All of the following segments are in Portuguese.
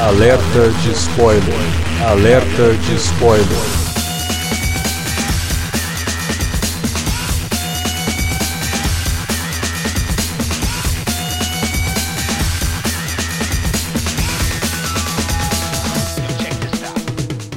Alerta de spoiler. Alerta de spoiler.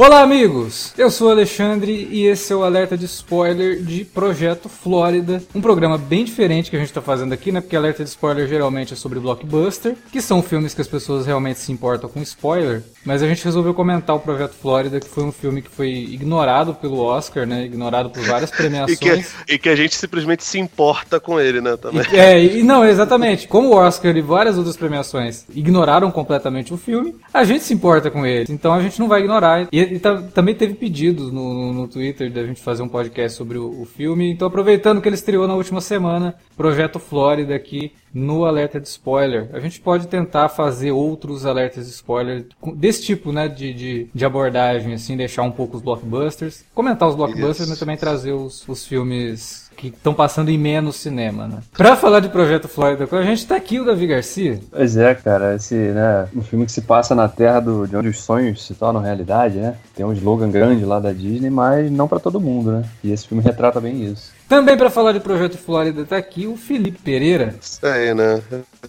Olá, amigos! Eu sou o Alexandre e esse é o alerta de spoiler de Projeto Flórida, um programa bem diferente que a gente está fazendo aqui, né? Porque alerta de spoiler geralmente é sobre blockbuster, que são filmes que as pessoas realmente se importam com spoiler, mas a gente resolveu comentar o Projeto Flórida, que foi um filme que foi ignorado pelo Oscar, né? Ignorado por várias premiações. e, que, e, que, a gente simplesmente se importa com ele, né? Também. E, é, e não, exatamente. Como o Oscar e várias outras premiações ignoraram completamente o filme, a gente se importa com ele. Então a gente não vai ignorar. E e também teve pedidos no, no, no, Twitter da gente fazer um podcast sobre o, o, filme. Então, aproveitando que ele estreou na última semana, Projeto Flórida aqui no alerta de spoiler. A gente pode tentar fazer outros alertas de spoiler desse tipo, né, de, de, de abordagem, assim, deixar um pouco os blockbusters, comentar os blockbusters, Isso. mas também trazer os, os filmes que estão passando em menos cinema, né? Pra falar de Projeto Flórida a gente tá aqui o Davi Garcia. Pois é, cara, esse, né, um filme que se passa na terra do, de onde os sonhos se tornam realidade, né? Tem um slogan grande lá da Disney, mas não para todo mundo, né? E esse filme retrata bem isso. Também para falar de Projeto Flórida tá aqui o Felipe Pereira. Isso aí, né?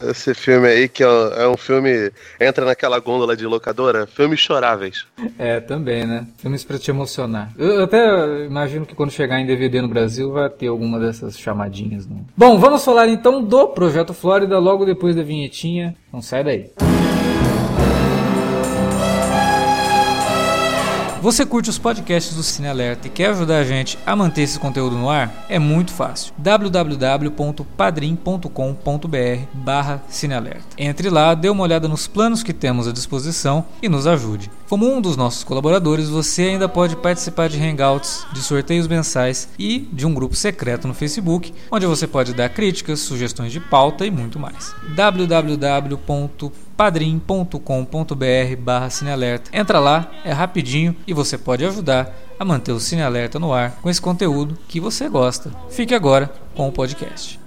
Esse filme aí que é um filme entra naquela gôndola de locadora, filmes choráveis. É, também, né? Filmes para te emocionar. Eu até imagino que quando chegar em DVD no Brasil vai ter alguma dessas chamadinhas, né? Bom, vamos falar então do Projeto Flórida logo depois da vinhetinha. Não sai daí. Você curte os podcasts do Cine Alerta e quer ajudar a gente a manter esse conteúdo no ar? É muito fácil. www.padrim.com.br barra Cinealerta. Entre lá, dê uma olhada nos planos que temos à disposição e nos ajude. Como um dos nossos colaboradores, você ainda pode participar de hangouts, de sorteios mensais e de um grupo secreto no Facebook, onde você pode dar críticas, sugestões de pauta e muito mais. www padrim.com.br barra cinealerta. Entra lá, é rapidinho e você pode ajudar a manter o Cine Alerta no ar com esse conteúdo que você gosta. Fique agora com o podcast.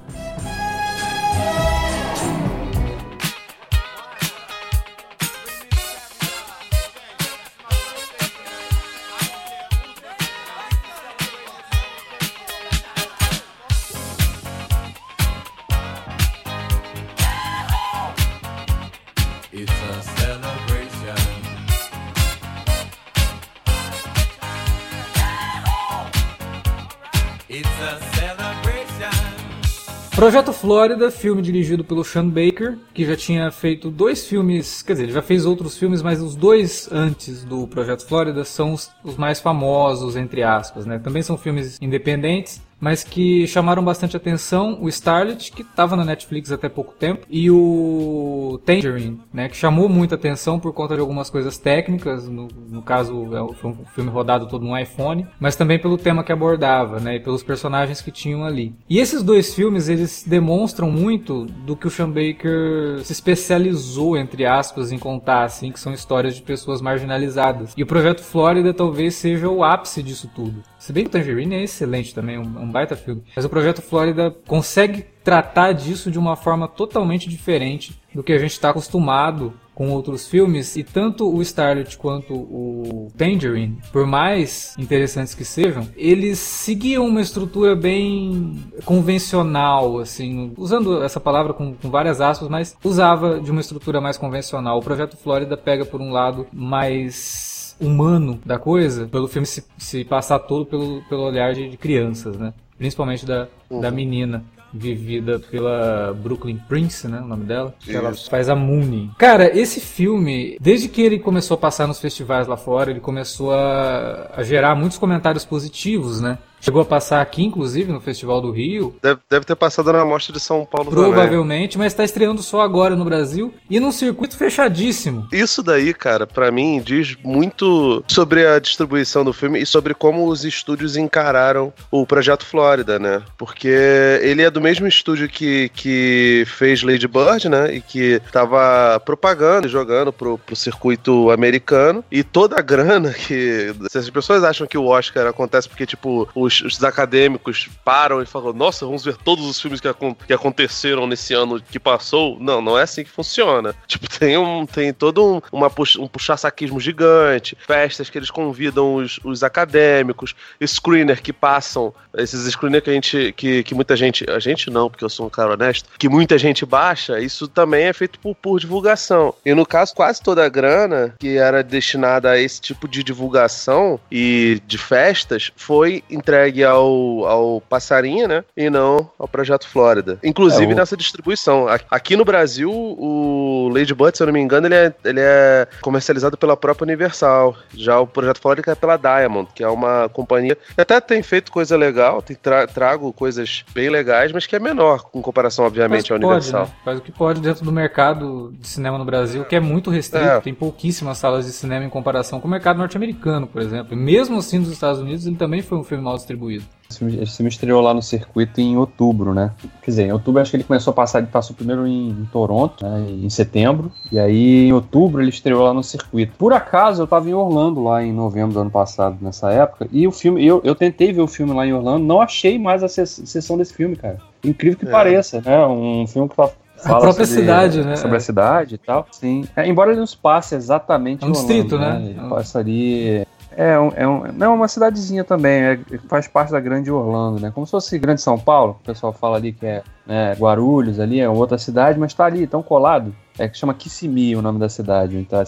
Projeto Flórida, filme dirigido pelo Sean Baker, que já tinha feito dois filmes, quer dizer, ele já fez outros filmes, mas os dois antes do Projeto Flórida são os, os mais famosos, entre aspas, né? Também são filmes independentes, mas que chamaram bastante atenção. O Starlet, que estava na Netflix até pouco tempo, e o Tangerine, né, que chamou muita atenção por conta de algumas coisas técnicas, no, no caso é foi um filme rodado todo no iPhone, mas também pelo tema que abordava, né, e pelos personagens que tinham ali. E esses dois filmes, eles demonstram muito do que o Sean Baker se especializou, entre aspas, em contar, assim, que são histórias de pessoas marginalizadas. E o Projeto Flórida talvez seja o ápice disso tudo. Se bem que o Tangerine é excelente também, um, um baita filme. Mas o Projeto Flórida consegue tratar disso de uma forma totalmente diferente do que a gente está acostumado com outros filmes e tanto o Starlet quanto o Tangerine, por mais interessantes que sejam, eles seguiam uma estrutura bem convencional, assim, usando essa palavra com, com, várias aspas, mas usava de uma estrutura mais convencional. O Projeto Flórida pega por um lado mais humano da coisa, pelo filme se, se passar todo pelo, pelo olhar de, de crianças, né? Principalmente da, uhum. da menina vivida pela Brooklyn Prince, né, o nome dela, que ela faz a Mooney. Cara, esse filme, desde que ele começou a passar nos festivais lá fora, ele começou a, a gerar muitos comentários positivos, né? Chegou a passar aqui, inclusive, no Festival do Rio. Deve, deve ter passado na Mostra de São Paulo Provavelmente, também. mas está estreando só agora no Brasil e num circuito fechadíssimo. Isso daí, cara, para mim diz muito sobre a distribuição do filme e sobre como os estúdios encararam o Projeto Flórida, né? Porque ele é do mesmo estúdio que, que fez Lady Bird, né? E que tava propagando e jogando pro, pro circuito americano. E toda a grana que. Se as pessoas acham que o Oscar acontece porque, tipo, o os, os acadêmicos param e falam, nossa, vamos ver todos os filmes que, que aconteceram nesse ano que passou. Não, não é assim que funciona. Tipo, tem, um, tem todo um, uma, um puxar-saquismo gigante, festas que eles convidam os, os acadêmicos, screener que passam, esses screener que a gente, que, que muita gente, a gente não, porque eu sou um cara honesto, que muita gente baixa, isso também é feito por, por divulgação. E no caso, quase toda a grana que era destinada a esse tipo de divulgação e de festas foi entregue ao, ao Passarinha, né? E não ao Projeto Flórida. Inclusive é, o... nessa distribuição. Aqui no Brasil, o Lady Bird, se eu não me engano, ele é, ele é comercializado pela própria Universal. Já o Projeto Flórida é pela Diamond, que é uma companhia que até tem feito coisa legal, tem tra trago coisas bem legais, mas que é menor com comparação, obviamente, à Universal. Pode, né? Faz o que pode dentro do mercado de cinema no Brasil, que é muito restrito, é. tem pouquíssimas salas de cinema em comparação com o mercado norte-americano, por exemplo. E mesmo assim, nos Estados Unidos, ele também foi um filme mal distribuído. Esse filme, estreou lá no circuito em outubro, né? Quer dizer, em outubro acho que ele começou a passar, ele passou primeiro em, em Toronto, né, em setembro, e aí em outubro ele estreou lá no circuito. Por acaso eu tava em Orlando lá em novembro do ano passado, nessa época, e o filme, eu, eu tentei ver o filme lá em Orlando, não achei mais a sessão desse filme, cara. Incrível que é. pareça, né? Um filme que fala a própria sobre, cidade, né? Sobre a cidade e tal. Sim. É, embora ele não se passe exatamente é um distrito, né? né? Ele passaria é, um, é um, não, uma cidadezinha também, é, faz parte da grande Orlando, né? Como se fosse grande São Paulo, o pessoal fala ali que é né, Guarulhos ali, é outra cidade, mas tá ali, tão colado. É que chama Kissimmee o nome da cidade, onde, tá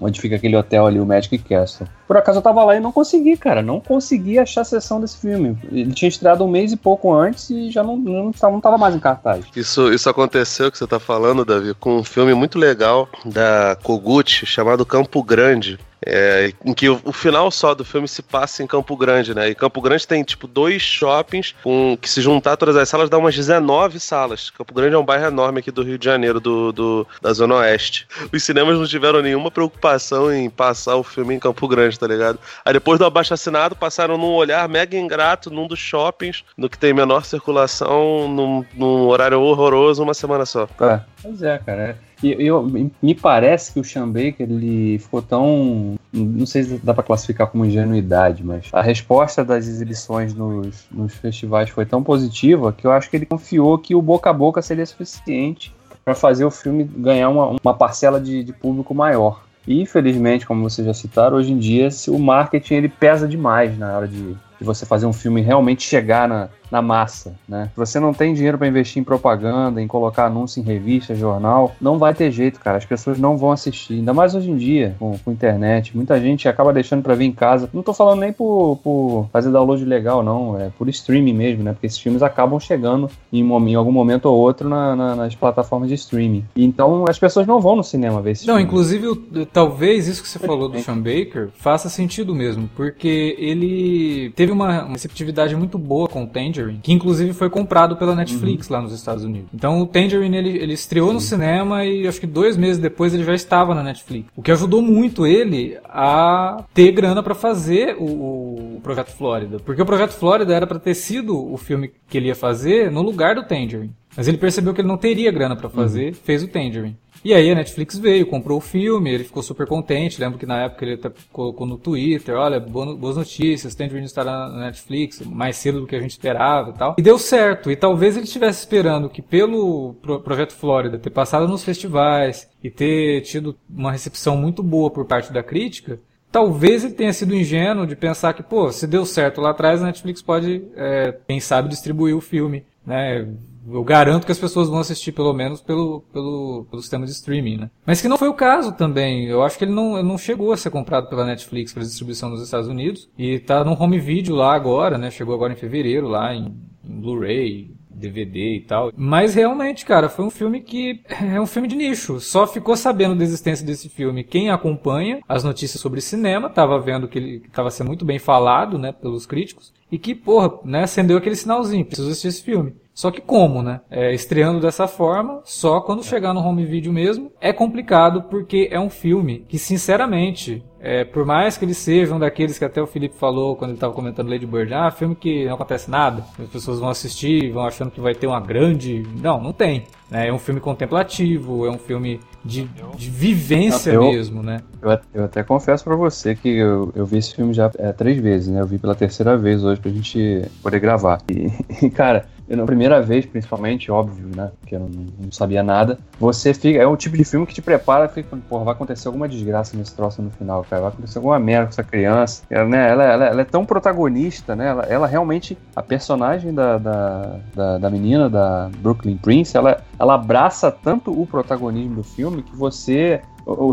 onde fica aquele hotel ali, o Magic Castle. Por acaso eu tava lá e não consegui, cara, não consegui achar a sessão desse filme. Ele tinha estreado um mês e pouco antes e já não, não, não tava mais em cartaz. Isso, isso aconteceu, que você tá falando, Davi, com um filme muito legal da Kogut, chamado Campo Grande. É, em que o, o, final só do filme se passa em Campo Grande, né? E Campo Grande tem, tipo, dois shoppings com, que se juntar todas as salas dá umas 19 salas. Campo Grande é um bairro enorme aqui do Rio de Janeiro, do, do da Zona Oeste. Os cinemas não tiveram nenhuma preocupação em passar o filme em Campo Grande, tá ligado? Aí depois do abaixo assinado, passaram num olhar mega ingrato num dos shoppings, no que tem menor circulação, num, num horário horroroso, uma semana só. É, pois é, cara. E eu, me parece que o Sean Baker ele ficou tão. Não sei se dá para classificar como ingenuidade, mas a resposta das exibições nos, nos festivais foi tão positiva que eu acho que ele confiou que o boca a boca seria suficiente para fazer o filme ganhar uma, uma parcela de, de público maior. E infelizmente, como vocês já citaram, hoje em dia o marketing ele pesa demais na hora de, de você fazer um filme realmente chegar na, na massa, né? Se você não tem dinheiro para investir em propaganda, em colocar anúncio em revista, jornal, não vai ter jeito, cara. As pessoas não vão assistir. Ainda mais hoje em dia, com, com internet. Muita gente acaba deixando para ver em casa. Não tô falando nem por, por fazer download legal, não. É por streaming mesmo, né? Porque esses filmes acabam chegando em, em algum momento ou outro na, na, nas plataformas de streaming. Então as pessoas não vão no cinema ver esse Não, filme. inclusive, talvez isso que você falou do Sean Baker faça sentido mesmo, porque ele teve uma, receptividade muito boa com o Tangerine Tangerine, que inclusive foi comprado pela Netflix uhum. lá nos Estados Unidos. Então o Tangerine ele, ele estreou Sim. no cinema e acho que dois meses depois ele já estava na Netflix. O que ajudou muito ele a ter grana para fazer o, o, Projeto Flórida. Porque o Projeto Flórida era para ter sido o filme que ele ia fazer no lugar do Tangerine. Mas ele percebeu que ele não teria grana para fazer, uhum. fez o Tangerine. E aí a Netflix veio, comprou o filme, ele ficou super contente. Lembro que na época ele até colocou no Twitter, olha, boas notícias, Tangerine estará na Netflix mais cedo do que a gente esperava e tal. E deu certo. E talvez ele estivesse esperando que pelo Projeto Flórida ter passado nos festivais e ter tido uma recepção muito boa por parte da crítica, Talvez ele tenha sido ingênuo de pensar que, pô, se deu certo lá atrás, a Netflix pode, é, quem sabe, distribuir o filme, né? Eu garanto que as pessoas vão assistir pelo menos pelo, pelo, pelo sistema de streaming, né? Mas que não foi o caso também. Eu acho que ele não, não chegou a ser comprado pela Netflix para distribuição nos Estados Unidos. E tá no home video lá agora, né? Chegou agora em fevereiro lá em, em Blu-ray, DVD e tal. Mas realmente, cara, foi um filme que é um filme de nicho. Só ficou sabendo da existência desse filme quem acompanha as notícias sobre cinema, tava vendo que ele estava sendo muito bem falado, né, pelos críticos, e que, porra, né, acendeu aquele sinalzinho, preciso assistir esse filme. Só que como, né? É, estreando dessa forma, só quando chegar no home video mesmo, é complicado porque é um filme que, sinceramente, é, por mais que eles sejam daqueles que até o Felipe falou quando ele estava comentando Lady Bird, ah, filme que não acontece nada, as pessoas vão assistir, vão achando que vai ter uma grande. Não, não tem. Né? É um filme contemplativo, é um filme de, de vivência Eu- mesmo, né? Eu, eu até confesso pra você que eu, eu vi esse filme já é, três vezes, né? Eu vi pela terceira vez hoje pra gente poder gravar. E, e, cara, na primeira vez, principalmente, óbvio, né? Porque eu não, não sabia nada. Você fica. É o tipo de filme que te prepara, fica, porra, vai acontecer alguma desgraça nesse troço no final, cara. Vai acontecer alguma merda com essa criança. Ela, né, ela, ela- ela é tão protagonista, né? Ela, ela realmente. A personagem da, da, da, da menina, da Brooklyn Prince, ela, ela abraça tanto o protagonismo do filme que você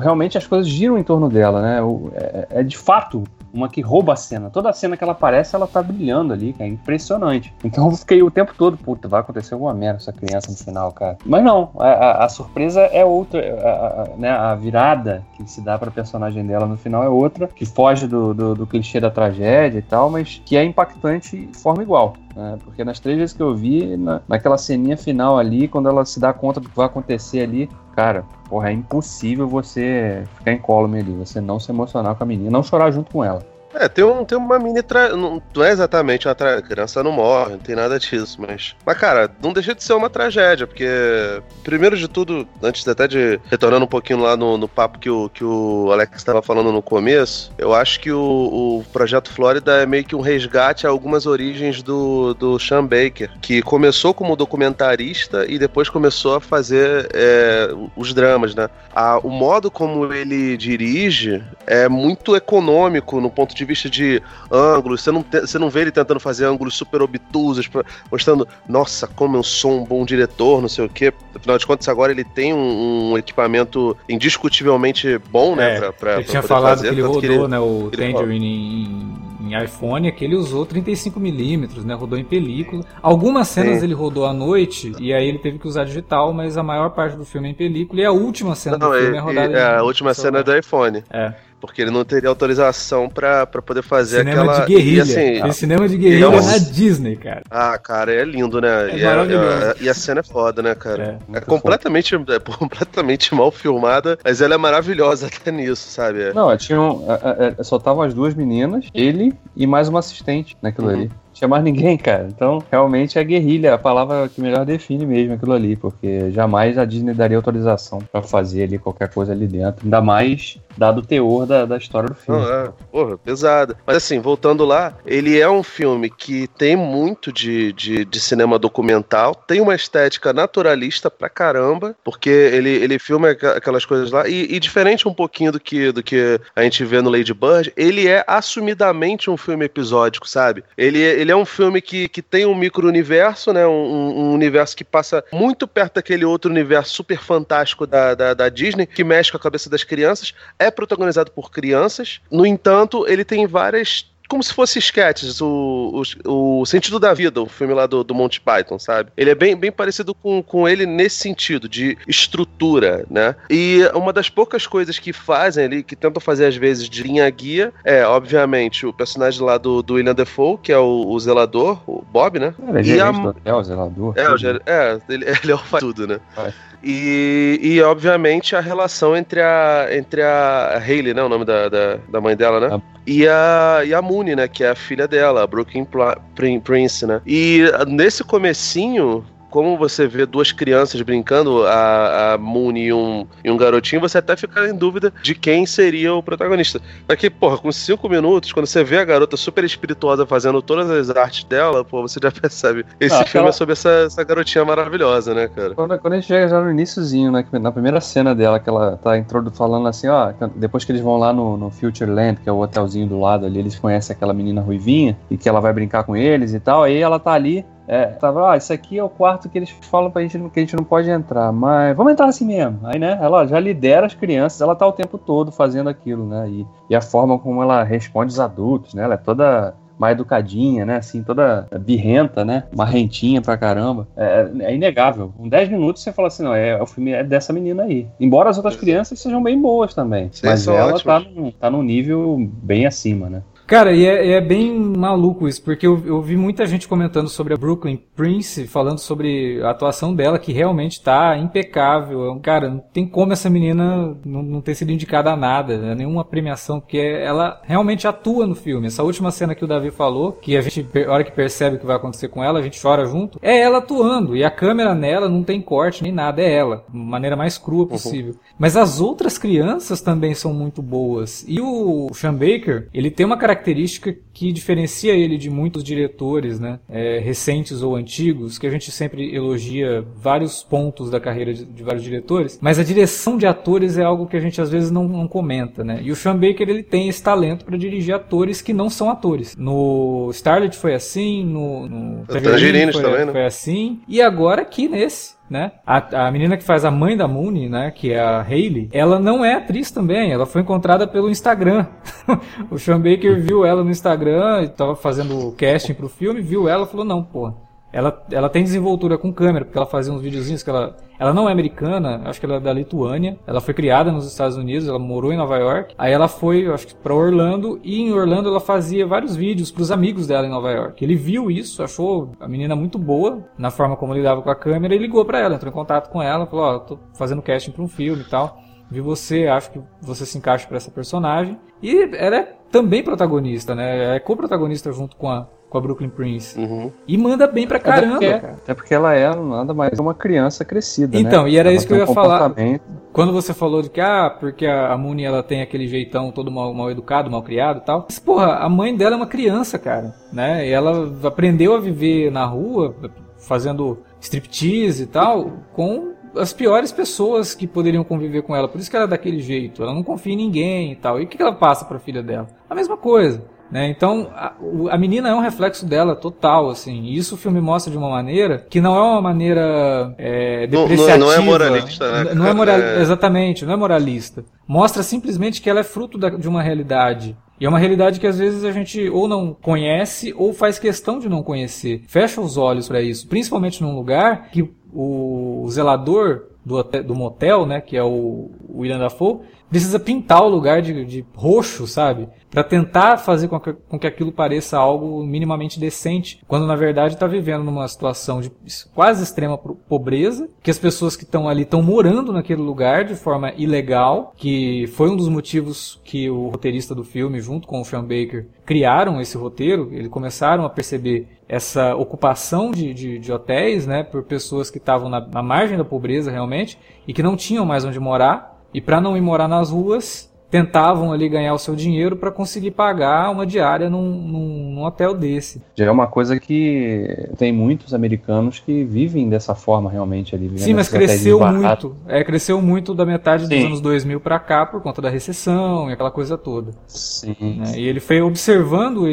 realmente as coisas giram em torno dela, né? O- é, é de fato uma que rouba a cena. Toda cena que ela aparece, ela tá brilhando ali, que é impressionante. Então eu fiquei o tempo todo, puta, vai acontecer alguma merda essa criança no final, cara. Mas não, a, a- a surpresa é outra, a, a- né? A virada que se dá pra personagem dela no final é outra, que foge do, do, do clichê da tragédia e tal, mas que é impactante de forma igual. Né? Porque nas três vezes que eu vi, na, naquela ceninha final ali, quando ela se dá conta do que vai acontecer ali, cara, porra, é impossível você ficar incólume ali, você não se emocionar com a menina, não chorar junto com ela. É, tem, um, tem uma mini. Tra... Não, é exatamente uma tra... Criança não morre, não tem nada disso, mas. Mas, cara, não deixa de ser uma tragédia, porque. Primeiro de tudo, antes até de. Retornando um pouquinho lá no, no papo que o, que o Alex estava falando no começo, eu acho que o, o Projeto Flórida é meio que um resgate a algumas origens do, do Sean Baker, que começou como documentarista e depois começou a fazer é, os dramas, né? A, o modo como ele dirige é muito econômico no ponto de vista de ângulos. Você não, te- você não vê ele tentando fazer ângulos super obtusos, pra- mostrando, nossa, como eu sou um bom diretor, não sei o quê. Afinal de contas, agora ele tem um, um equipamento indiscutivelmente bom, né? É, pra, pra, Ele tinha falado fazer, que ele rodou, né, o ele Tangerine em, em iPhone, que ele usou 35mm, né, rodou em película. Algumas cenas Sim. ele rodou à noite, e aí ele teve que usar digital, mas a maior parte do filme é em película, e a última cena Não, do filme é rodada é, a última cena é do iPhone. É. Porque ele não teria autorização pra, pra poder fazer Cinema aquela. de guerrilha. E assim, cinema de guerrilha é na Disney, cara. Ah, cara, é lindo, né? É e, maravilhoso. e a cena é foda, né, cara? É, É, completamente, é completamente mal filmada, mas ela é maravilhosa até nisso, sabe? É. Não, tinha um, a- a- a- só estavam as duas meninas, ele e mais uma assistente naquilo Uhum. ali. Tinha mais ninguém, cara. Então, realmente é guerrilha, a palavra que melhor define mesmo aquilo ali, porque jamais a Disney daria autorização pra fazer ali qualquer coisa ali dentro. Ainda mais dado o teor da, da história do filme. É, porra, pesada. Mas assim, voltando lá, ele é um filme que tem muito de, de, de cinema documental, tem uma estética naturalista pra caramba, porque ele, ele filma aquelas coisas lá, e, e diferente um pouquinho do que, do que a gente vê no Lady Bird, ele é assumidamente um filme episódico, sabe? Ele, é- ele é um filme que, que tem um micro-universo, né? Um, um- universo que passa muito perto daquele outro universo super fantástico da, da, da Disney, que mexe com a cabeça das crianças, é protagonizado por crianças. No entanto, ele tem várias. Como se fosse sketches, o, o, o Sentido da Vida, o filme lá do, do Monty Python, sabe? Ele é bem, bem parecido com, com ele nesse sentido, de estrutura, né? E uma das poucas coisas que fazem ali, que tentam fazer às vezes de linha guia, é, obviamente, o personagem lá do, do William Defoe, que é o, o zelador, o Bob, né? Era E gerente a- do hotel, zelador. É, o é ele, ele é o faz tudo, né? E, e, obviamente, a relação entre a, entre a Hayley, né? O nome da, da, da mãe dela, né? A- E a, e a Mooney, né? Que é a filha dela, a Brooklyn Prince, né? E ah, nesse comecinho... Como você vê duas crianças brincando, a, a Mooney e um, e um garotinho, você até fica em dúvida de quem seria o protagonista. Aqui, porra, com cinco minutos, quando você vê a garota super espirituosa fazendo todas as artes dela, pô, você já percebe. Esse Ah, filme aquela- é sobre essa, essa garotinha maravilhosa, né, cara? Quando, quando a gente chega já no iníciozinho, né, na primeira cena dela, que ela tá introdu falando assim, ó, depois que eles vão lá no, no Future Land, que é o hotelzinho do lado ali, eles conhecem aquela menina ruivinha, e que ela vai brincar com eles e tal, aí ela tá ali, é, tava, ó, isso aqui é o quarto que eles falam pra gente que a gente não pode entrar, mas vamos entrar assim mesmo. Aí, né, ela já lidera as crianças, ela tá o tempo todo fazendo aquilo, né, e, e a forma como ela responde os adultos, né, ela é toda mais educadinha, né? Assim, toda birrenta, né? Marrentinha pra caramba. É, é inegável. Com 10 minutos você fala assim, não, é, o filme é dessa menina aí. Embora as outras crianças sejam bem boas também. Mas ela tá num, tá num nível bem acima, né? Cara, e é, é, bem maluco isso, porque eu, eu, vi muita gente comentando sobre a Brooklyn Prince, falando sobre a atuação dela, que realmente tá impecável. Cara, não tem como essa menina não, não ter sido indicada a nada, né? nenhuma premiação, porque ela realmente atua no filme. Essa última cena que o Davi falou, que a gente, a hora que percebe o que vai acontecer com ela, a gente chora junto, é ela atuando. E a câmera nela não tem corte nem nada, é ela. De maneira mais crua uhum. possível. Uhum. Mas as outras crianças também são muito boas. E o Sean Baker, ele tem uma característica que diferencia ele de muitos diretores, né, é, recentes ou antigos, que a gente sempre elogia vários pontos da carreira de, de, vários diretores, mas a direção de atores é algo que a gente às vezes não, não comenta, né? E o Sean Baker ele tem esse talento para dirigir atores que não são atores. No Starlet foi assim, no, no Tangerines também, né? foi assim, e agora aqui nesse né? A, a menina que faz a mãe da Mooney, né, que é a Hayley, ela não é atriz também, ela foi encontrada pelo Instagram. o Sean Baker viu ela no Instagram, estava fazendo casting pro filme, viu ela e falou: "Não, pô, ela, ela tem desenvoltura com câmera, porque ela fazia uns videozinhos que ela. Ela não é americana, acho que ela é da Lituânia. Ela foi criada nos Estados Unidos, ela morou em Nova York. Aí ela foi, acho que, pra Orlando, e em Orlando ela fazia vários vídeos pros amigos dela em Nova York. Ele viu isso, achou a menina muito boa na forma como lidava com a câmera e ligou para ela, entrou em contato com ela, falou: Ó, oh, tô fazendo casting pra um filme e tal. Vi você, acho que você se encaixa para essa personagem. E ela é também protagonista, né? É co-protagonista junto com a, com a Brooklyn Prince. Uhum. E manda bem pra caramba, até porque, cara. Até porque ela é nada mais uma criança crescida, Então, né? e era ela isso que eu ia um falar. Quando você falou de que, ah, porque a Mooney ela tem aquele jeitão todo mal, mal educado, mal criado e tal. Mas, porra, a mãe dela é uma criança, cara, né? E ela aprendeu a viver na rua, fazendo striptease e tal, com as piores pessoas que poderiam conviver com ela. Por isso que ela é daquele jeito. Ela não confia em ninguém e tal. E o que ela passa para a filha dela? A mesma coisa. Né? Então, a, a, menina é um reflexo dela total, assim. E isso o filme mostra de uma maneira que não é uma maneira é, depreciativa. Não, não, é moralista, né? Não é moral, é... Exatamente, não é moralista. Mostra simplesmente que ela é fruto da, de uma realidade. E é uma realidade que às vezes a gente ou não conhece ou faz questão de não conhecer. Fecha os olhos para isso, principalmente num lugar que o zelador do, do motel, né, que é o William Dafoe, precisa pintar o lugar de, de roxo, sabe? Para tentar fazer com que, com que aquilo pareça algo minimamente decente, quando na verdade está vivendo numa situação de quase extrema pobreza, que as pessoas que estão ali estão morando naquele lugar de forma ilegal, que foi um dos motivos que o roteirista do filme, junto com o Sean Baker, criaram esse roteiro. Eles começaram a perceber essa ocupação de, de, de hotéis, né, por pessoas que estavam na, na margem da pobreza realmente e que não tinham mais onde morar e para não ir morar nas ruas, tentavam ali ganhar o seu dinheiro para conseguir pagar uma diária num, num, num, hotel desse. Já é uma coisa que tem muitos americanos que vivem dessa forma realmente ali. Sim, mas cresceu muito. É, cresceu muito da metade dos Sim. anos 2000 para cá por conta da recessão e aquela coisa toda. Sim. Né? E ele foi observando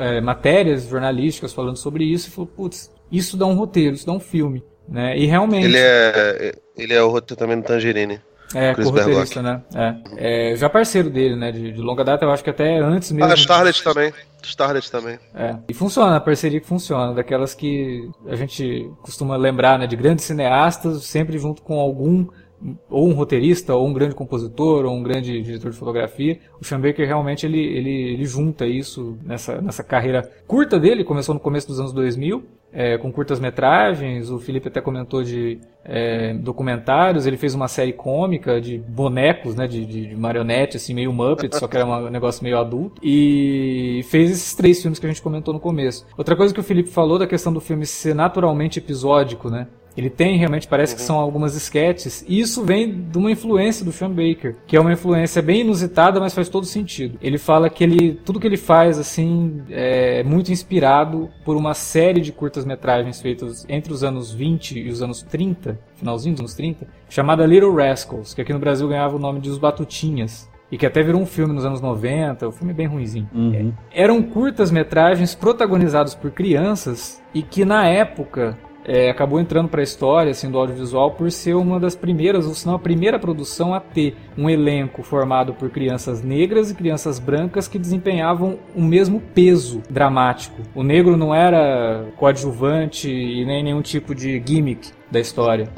é, matérias jornalísticas falando sobre isso e falou, putz, isso dá um roteiro, isso dá um filme. Né? E realmente... Ele é, ele é o roteiro também do Tangerine. É, co-roteirista, né? É. é. Já parceiro dele, né? De, de, longa data, eu acho que até antes mesmo. Ah, Starlet também. Starlet também. É. E funciona, a parceria que funciona. Daquelas que a gente costuma lembrar, né? De grandes cineastas, sempre junto com algum ou um roteirista, ou um grande compositor, ou um grande diretor de fotografia. O Sean Baker realmente ele, ele, ele junta isso nessa, nessa carreira curta dele, começou no começo dos anos 2000, é, com curtas-metragens, o Felipe até comentou de é, documentários, ele fez uma série cômica de bonecos, né, de, de, de marionete, assim, meio Muppet, só que era um negócio meio adulto, e fez esses três filmes que a gente comentou no começo. Outra coisa que o Felipe falou da questão do filme ser naturalmente episódico, né, ele tem realmente, parece uhum. que são algumas sketches. E isso vem de uma influência do Sean Baker, que é uma influência bem inusitada, mas faz todo sentido. Ele fala que ele, tudo que ele faz, assim, é muito inspirado por uma série de curtas-metragens feitas entre os anos 20 e os anos 30, finalzinho dos anos 30, chamada Little Rascals, que aqui no Brasil ganhava o nome de Os Batutinhas e que até virou um filme nos anos 90, o um filme bem ruimzinho. Uhum. Eram curtas-metragens protagonizados por crianças e que na época é, acabou entrando para a história assim, do audiovisual por ser uma das primeiras, ou se não a primeira produção a ter um elenco formado por crianças negras e crianças brancas que desempenhavam o mesmo peso dramático. O negro não era coadjuvante e nem nenhum tipo de gimmick da história.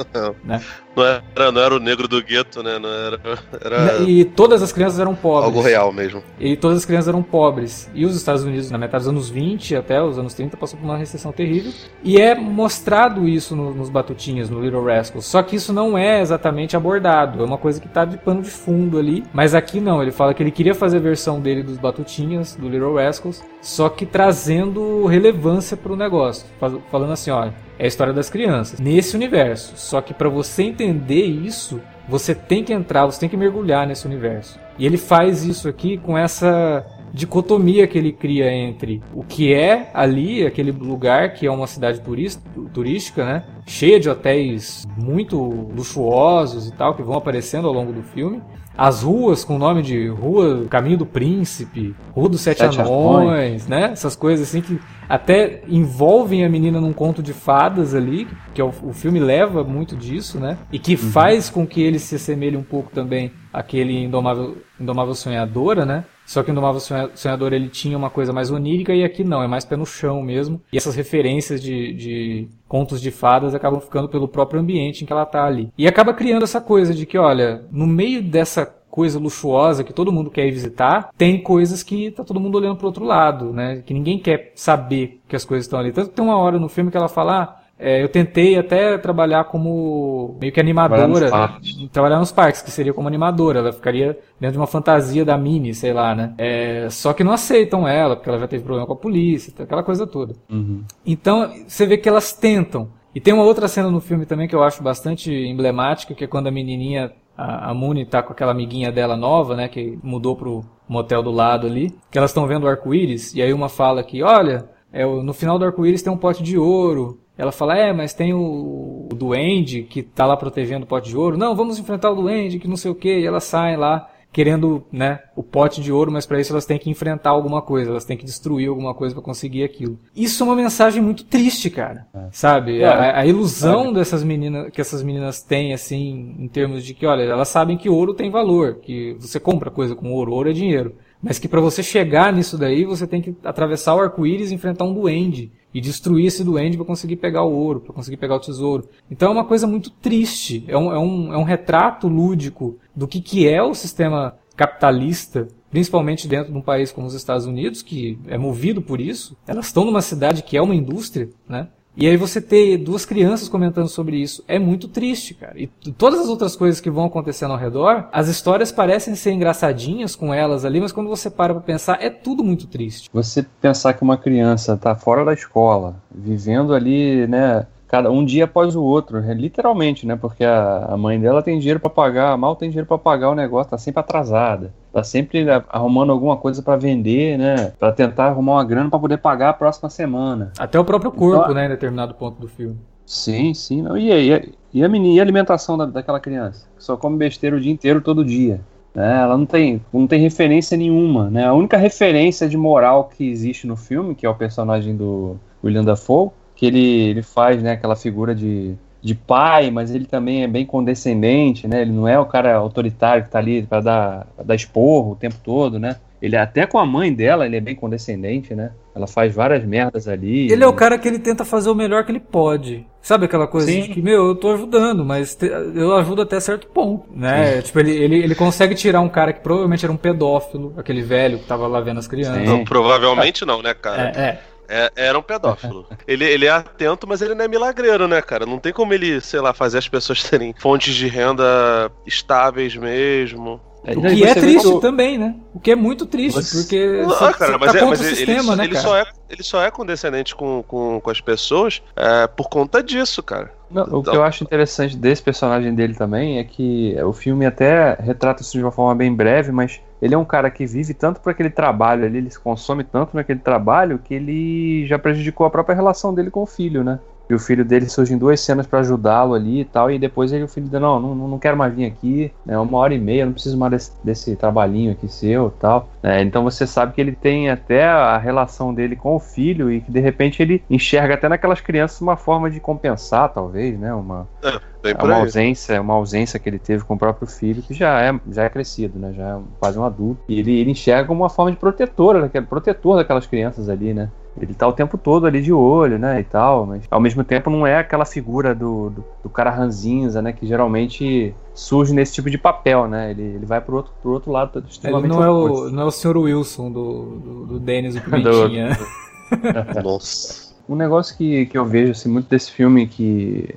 né? Não era, não era o negro do gueto, né? Não era, era E todas as crianças eram pobres. algo real mesmo. E todas as crianças eram pobres. E os Estados Unidos, na metade dos anos 20 até os anos 30, passou por uma recessão terrível. E é mostrado isso no- nos Batutinhas, no Little Rascals. Só que isso não é exatamente abordado. É uma coisa que tá de pano de fundo ali. Mas aqui não. Ele fala que ele queria fazer a versão dele dos Batutinhas, do Little Rascals, só que trazendo relevância pro negócio. Falando assim, ó, é a história das crianças. Nesse universo. Só que para você entender isso, você tem que entrar, você tem que mergulhar nesse universo. E ele faz isso aqui com essa dicotomia que ele cria entre o que é ali, aquele lugar que é uma cidade turista, turística, né? Cheia de hotéis muito luxuosos e tal, que vão aparecendo ao longo do filme. As ruas com o nome de Rua Caminho do Príncipe, Rua dos Sete, Sete Anões, né? Essas coisas assim que até envolvem a menina num conto de fadas ali, que é o, o filme leva muito disso, né? E que faz com que ele se assemelhe um pouco também àquele Indomável, Indomável Sonhadora, né? Só que o Indomável Sonha- Sonhador ele tinha uma coisa mais onírica e aqui não, é mais pé no chão mesmo. E essas referências de, de contos de fadas acabam ficando pelo próprio ambiente em que ela tá ali. E acaba criando essa coisa de que, olha, no meio dessa coisa luxuosa que todo mundo quer ir visitar, tem coisas que tá todo mundo olhando pro outro lado, né? Que ninguém quer saber que as coisas estão ali. Tanto que tem uma hora no filme que ela fala, ah, é, eu tentei até trabalhar como meio que Trabalhar animadora, nos parques. trabalhar nos parques, que seria como animadora, ela ficaria dentro de uma fantasia da Minnie, sei lá, né? É, só que não aceitam ela, porque ela já teve problema com a polícia, aquela coisa toda. Uhum. Então, você vê que elas tentam. E tem uma outra cena no filme também que eu acho bastante emblemática, que é quando a menininha, a, a Mooney tá com aquela amiguinha dela nova, né, que mudou pro motel do lado ali, que elas estão vendo o arco-íris, e aí uma fala que, olha, é, no final do arco-íris tem um pote de ouro. Ela fala, é, mas tem o, o duende que tá lá protegendo o pote de ouro. Não, vamos enfrentar o duende, que não sei o que. E elas saem lá querendo, né, o pote de ouro, mas para isso elas têm que enfrentar alguma coisa, elas têm que destruir alguma coisa para conseguir aquilo. Isso é uma mensagem muito triste, cara. Sabe? É. A, a ilusão dessas meninas que essas meninas têm assim, em termos de que, olha, elas sabem que ouro tem valor, que você compra coisa com ouro, ouro é dinheiro. Mas que para você chegar nisso daí, você tem que atravessar o arco-íris e enfrentar um duende e destruir esse duende para conseguir pegar o ouro, para conseguir pegar o tesouro. Então é uma coisa muito triste, é um, é um, é um retrato lúdico do que, que é o sistema capitalista, principalmente dentro de um país como os Estados Unidos, que é movido por isso. Elas estão numa cidade que é uma indústria, né? E aí você ter duas crianças comentando sobre isso é muito triste, cara. E todas as outras coisas que vão acontecendo ao redor, as histórias parecem ser engraçadinhas com elas ali, mas quando você para pra pensar, é tudo muito triste. Você pensar que uma criança tá fora da escola, vivendo ali, né, cada um dia após o outro, é, literalmente, né, porque a, a mãe dela tem dinheiro pra pagar, mal tem dinheiro pra pagar o negócio, tá sempre atrasada, tá sempre né, arrumando alguma coisa pra vender, né, Pra tentar arrumar uma grana pra poder pagar a próxima semana. Até o próprio corpo, Então- né, em determinado ponto do filme. Sim, sim. Não, e, aí, e a menina, e a alimentação da, daquela criança? Que só come besteira o dia inteiro, todo dia. Né? Ela não tem, não tem referência nenhuma. Né? A única referência de moral que existe no filme, que é o personagem do William Dafoe, que ele, ele faz né, aquela figura de, de pai, mas ele também é bem condescendente, né? Ele não é o cara autoritário que tá ali para dar, pra dar esporro o tempo todo, né? Ele é até com a mãe dela, ele é bem condescendente, né? Ela faz várias merdas ali. Ele é o cara que ele tenta fazer o melhor que ele pode. Sabe aquela coisa Sim. de que, meu, eu tô ajudando, mas te- eu ajudo até certo ponto, né? Tipo, ele, ele, ele consegue tirar um cara que provavelmente era um pedófilo, aquele velho que tava lá vendo as crianças. Sim. Não, provavelmente não, né, cara? É, é. É, era um pedófilo. ele, ele é atento, mas ele não é milagreiro, né, cara? Não tem como ele, sei lá, fazer as pessoas terem fontes de renda estáveis mesmo. O Daí que é triste que o- também, né? O que é muito triste, Você- porque Ah, você, cara, você mas, tá é, mas o ele, sistema, ele, né, ele cara? só é, ele só é condescendente com, com, com as pessoas é, por conta disso, cara. Não, o que Então- eu acho interessante desse personagem dele também é que o filme até retrata isso de uma forma bem breve, mas ele é um cara que vive tanto para aquele trabalho ali, ele se consome tanto naquele trabalho que ele já prejudicou a própria relação dele com o filho, né? E o filho dele surge em duas cenas para ajudá-lo ali e tal, e depois ele, o filho dele, não, não, não quero mais vir aqui, né? Uma hora e meia, não preciso mais desse, desse trabalhinho aqui seu e tal. né? então você sabe que ele tem até a relação dele com o filho e que de repente ele enxerga até naquelas crianças uma forma de compensar, talvez, né? Uma, é por uma ausência, uma ausência que ele teve com o próprio filho, que já é, já é crescido, né? Já é quase um adulto. E ele, ele enxerga como uma forma de protetora, daquele, protetor daquelas crianças ali, né? Ele tá o tempo todo ali de olho, né, e tal, mas ao mesmo tempo não é aquela figura do, do, do cara ranzinza, né, que geralmente surge nesse tipo de papel, né? Ele, ele vai pro outro, pro outro lado Ele não é, o, não é o Sr. Wilson do, do, do Dennis o Pimentinha. Nossa. Um negócio que, que eu vejo assim, muito desse filme que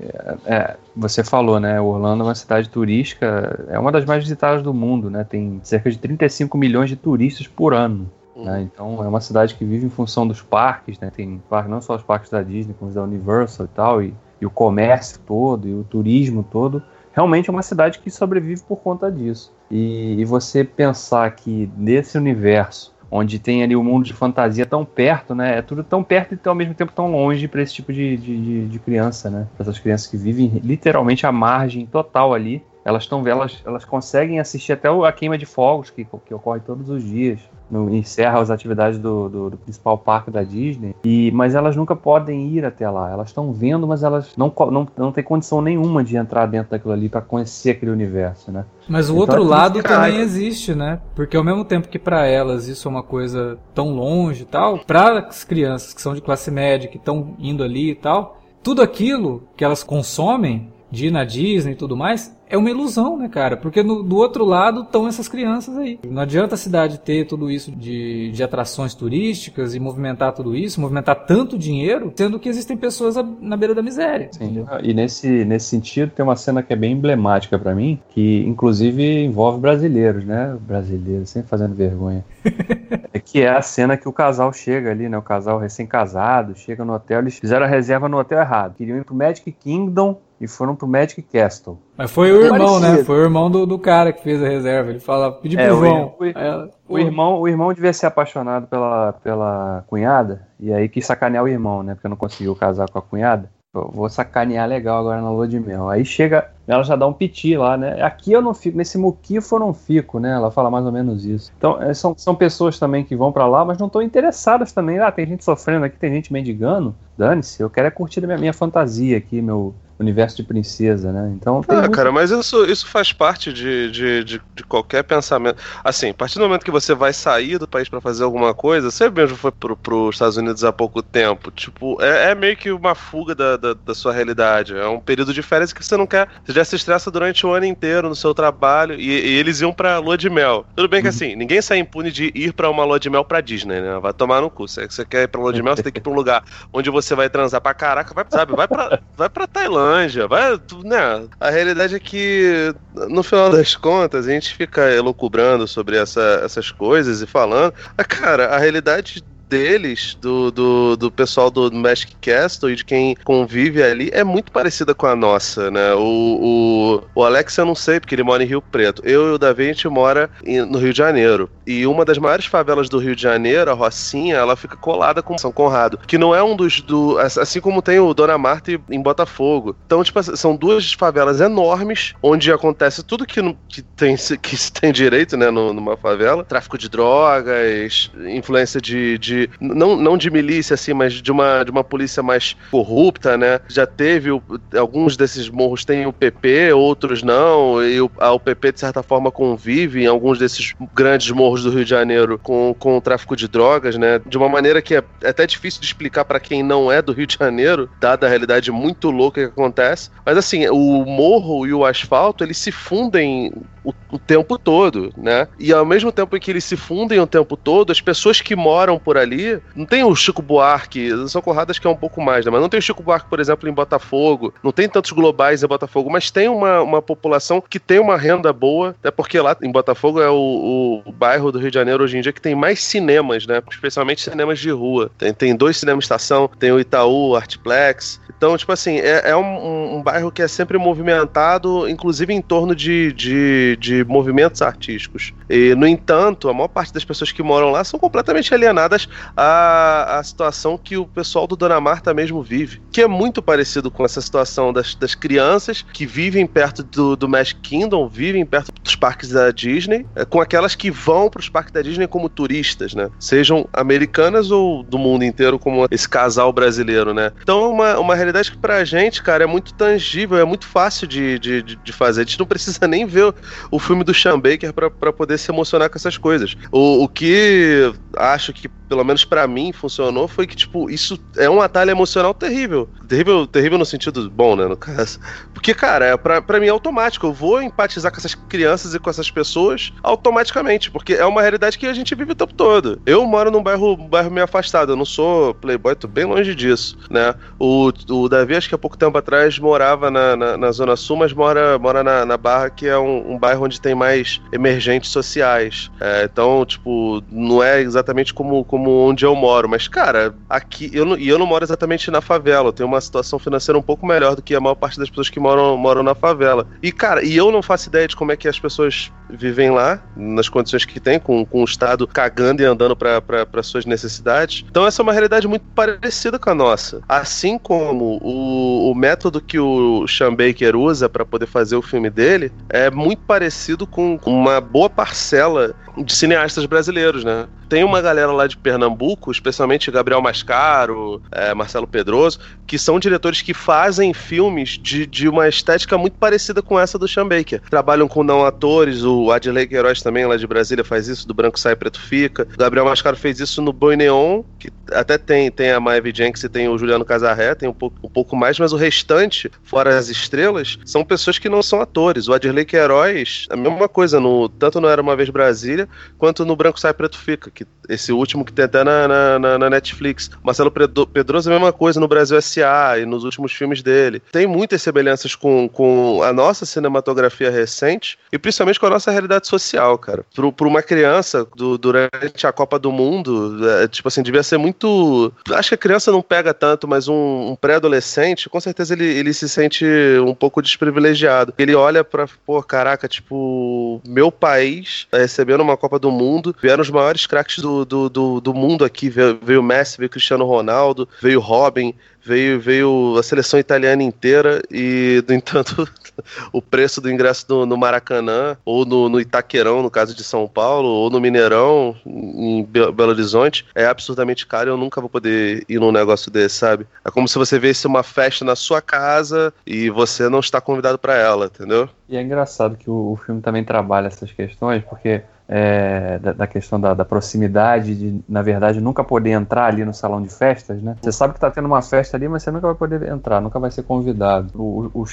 é, você falou, né? Orlando é uma cidade turística, é uma das mais visitadas do mundo, né? Tem cerca de 35 milhões de turistas por ano. Né? Então é uma cidade que vive em função dos parques, né? Tem parques, não só os parques da Disney, como os da Universal e tal, e, e o comércio todo, e o turismo todo. Realmente é uma cidade que sobrevive por conta disso. E, e você pensar que nesse universo onde tem ali o mundo de fantasia tão perto, né? É tudo tão perto e ao mesmo tempo tão longe para esse tipo de, de, de, criança, né? Essas crianças que vivem literalmente à margem total ali. Elas estão elas, elas conseguem assistir até a queima de fogos que, que ocorre todos os dias no, encerra as atividades do, do, do, principal parque da Disney, e, mas elas nunca podem ir até lá. Elas estão vendo, mas elas não, não, não têm condição nenhuma de entrar dentro daquilo ali para conhecer aquele universo, né? Mas o então, outro é lado também existe, né? Porque ao mesmo tempo que para elas isso é uma coisa tão longe e tal, para as crianças que são de classe média, que estão indo ali e tal, tudo aquilo que elas consomem de ir na Disney e tudo mais, é uma ilusão, né, cara? Porque no, do outro lado estão essas crianças aí. Não adianta a cidade ter tudo isso de, de atrações turísticas e movimentar tudo isso, movimentar tanto dinheiro, sendo que existem pessoas na beira da miséria. Sim. E nesse, nesse sentido tem uma cena que é bem emblemática para mim, que inclusive envolve brasileiros, né? Brasileiros, sempre fazendo vergonha. é que é a cena que o casal chega ali, né? O casal recém-casado, chega no hotel, eles fizeram a reserva no hotel errado. Queriam ir pro Magic Kingdom e foram pro Magic Castle. Mas foi o irmão, né? parecido. né? Foi o irmão do, do cara que fez a reserva. Ele fala, pedi pro é, João. O, o, o, irmão. O irmão devia ser apaixonado pela, pela cunhada, e aí quis sacanear o irmão, né? Porque não conseguiu casar com a cunhada. Vou sacanear legal agora na lua de mel. Aí chega, ela já dá um piti lá, né? Aqui eu não fico, nesse muquifo eu não fico, né? Ela fala mais ou menos isso. Então, é, são, são pessoas também que vão para lá, mas não estão interessadas também. Ah, tem gente sofrendo aqui, tem gente mendigando. Dane-se, eu quero é curtir a minha, minha fantasia aqui, meu, universo de princesa, né? Então. ah, muito... cara, mas isso, isso faz parte de, de, de, de, qualquer pensamento. Assim, a partir do momento que você vai sair do país para fazer alguma coisa, você mesmo foi pro, pros Estados Unidos há pouco tempo. Tipo, é, é meio que uma fuga da, da, da, sua realidade. É um período de férias que você não quer. Você já se estressa durante o ano inteiro no seu trabalho e, e eles iam pra lua de mel. Tudo bem que uhum. assim, ninguém sai impune de ir para uma lua de mel pra Disney, né? Vai tomar no cu. Se você quer ir pra lua de mel, você tem que ir pra um lugar onde você vai transar pra caraca, vai, sabe? Vai pra, vai pra Tailândia Anja, vai, né? A realidade é que, no final das contas, a gente fica elocubrando sobre essa, essas coisas e falando. Cara, a realidade deles, do, do, do pessoal do Magic Castle e de quem convive ali, é muito parecida com a nossa, né? O, o, o Alex eu não sei, porque ele mora em Rio Preto. Eu e o Davi, a gente mora em, no Rio de Janeiro. E uma das maiores favelas do Rio de Janeiro, a Rocinha, ela fica colada com São Conrado, que não é um dos. Do, assim como tem o Dona Marta em Botafogo. Então, tipo, são duas favelas enormes, onde acontece tudo que, que, tem, que tem direito, né, numa favela: tráfico de drogas, influência de, de não, não de milícia, assim, mas de uma, de uma polícia mais corrupta, né? Já teve, o, alguns desses morros têm o PP, outros não, e o, a UPP, de certa forma, convive em alguns desses grandes morros do Rio de Janeiro com, com o tráfico de drogas, né? De uma maneira que é, é até difícil de explicar para quem não é do Rio de Janeiro, dada a realidade muito louca que acontece. Mas, assim, o morro e o asfalto, eles se fundem o, o, tempo todo, né? E ao mesmo tempo em que eles se fundem o tempo todo, as pessoas que moram por ali, não tem o Chico Buarque, são Conrado que é um pouco mais, né? Mas não tem o Chico Buarque, por exemplo, em Botafogo, não tem tantos globais em Botafogo, mas tem uma, uma população que tem uma renda boa, até porque lá em Botafogo é o, o, bairro do Rio de Janeiro hoje em dia que tem mais cinemas, né? Especialmente cinemas de rua. Tem, tem dois cinemas estação, tem o Itaú, o Artplex. Então, tipo assim, é, é um, um, um bairro que é sempre movimentado, inclusive em torno de, de de, movimentos artísticos. E, no entanto, a maior parte das pessoas que moram lá são completamente alienadas à, à situação que o pessoal do Dona Marta mesmo vive, que é muito parecido com essa situação das, das crianças que vivem perto do, do Magic Kingdom, vivem perto dos parques da Disney, é, com aquelas que vão para os parques da Disney como turistas, né? Sejam americanas ou do mundo inteiro, como esse casal brasileiro, né? Então, é uma, uma realidade que pra gente, cara, é muito tangível, é muito fácil de, de, de fazer. A gente não precisa nem ver o filme do Sean Baker para poder se emocionar com essas coisas. O, o que acho que, pelo menos para mim, funcionou, foi que, tipo, isso é um atalho emocional terrível. Terrível, terrível no sentido bom, né, no caso. Porque, cara, é, pra, mim é automático. Eu vou empatizar com essas crianças e com essas pessoas automaticamente, porque é uma realidade que a gente vive o tempo todo. Eu moro num bairro, bairro meio afastado, eu não sou playboy, tô bem longe disso, né? O, o Davi, acho que há pouco tempo atrás, morava na, na, na Zona Sul, mas mora, mora na, na Barra, que é um, um bairro onde tem mais emergentes sociais. É, então, tipo, não é exatamente como, como onde eu moro, mas, cara, aqui, eu e eu não moro exatamente na favela, eu tenho uma situação financeira um pouco melhor do que a maior parte das pessoas que moram, moram na favela. E, cara, e eu não faço ideia de como é que as pessoas vivem lá, nas condições que tem, com, com o Estado cagando e andando para suas necessidades. Então, essa é uma realidade muito parecida com a nossa. Assim como o, o método que o Sean Baker usa para poder fazer o filme dele é muito parecido com uma boa parcela de cineastas brasileiros, né? Tem uma galera lá de Pernambuco, especialmente Gabriel Mascaro, é, Marcelo Pedroso, que são diretores que fazem filmes de, de uma estética muito parecida com essa do Sean Baker. Trabalham com não atores, o Adley Queiroz também, lá de Brasília, faz isso, do Branco Sai Preto Fica. O Gabriel Mascaro fez isso no Boi Neon, que até tem, tem a Maeve Jenks e tem o Juliano Casarré, tem um pouco, um pouco mais, mas o restante, fora as estrelas, são pessoas que não são atores. O Adley Queiroz, a mesma coisa, no, tanto no Era Uma Vez Brasília, quanto no Branco Sai Preto Fica, que esse último que tem até na, na, na Netflix. Marcelo Pedroso é a mesma coisa no Brasil S.A. e nos últimos filmes dele. Tem muitas semelhanças com, com a nossa cinematografia recente e principalmente com a nossa realidade social, cara. Para uma criança, do, durante a Copa do Mundo, é, tipo assim, devia ser muito. Acho que a criança não pega tanto, mas um, um pré-adolescente, com certeza ele, ele se sente um pouco desprivilegiado. Ele olha pra, pô, caraca, tipo, meu país recebendo uma Copa do Mundo, vieram os maiores craques do, do, do, do mundo aqui. Veio, veio Messi, veio Cristiano Ronaldo, veio Robin, veio, veio a seleção italiana inteira e, no entanto, o preço do ingresso no, no Maracanã, ou no, no, Itaquerão, no caso de São Paulo, ou no Mineirão, em Belo Horizonte, é absurdamente caro e eu nunca vou poder ir num negócio desse, sabe? É como se você visse uma festa na sua casa e você não está convidado para ela, entendeu? E é engraçado que o, o filme também trabalha essas questões, porque é, da, da, questão da, da, proximidade, de, na verdade, nunca poder entrar ali no salão de festas, né? Você sabe que está tendo uma festa ali, mas você nunca vai poder entrar, nunca vai ser convidado. O, o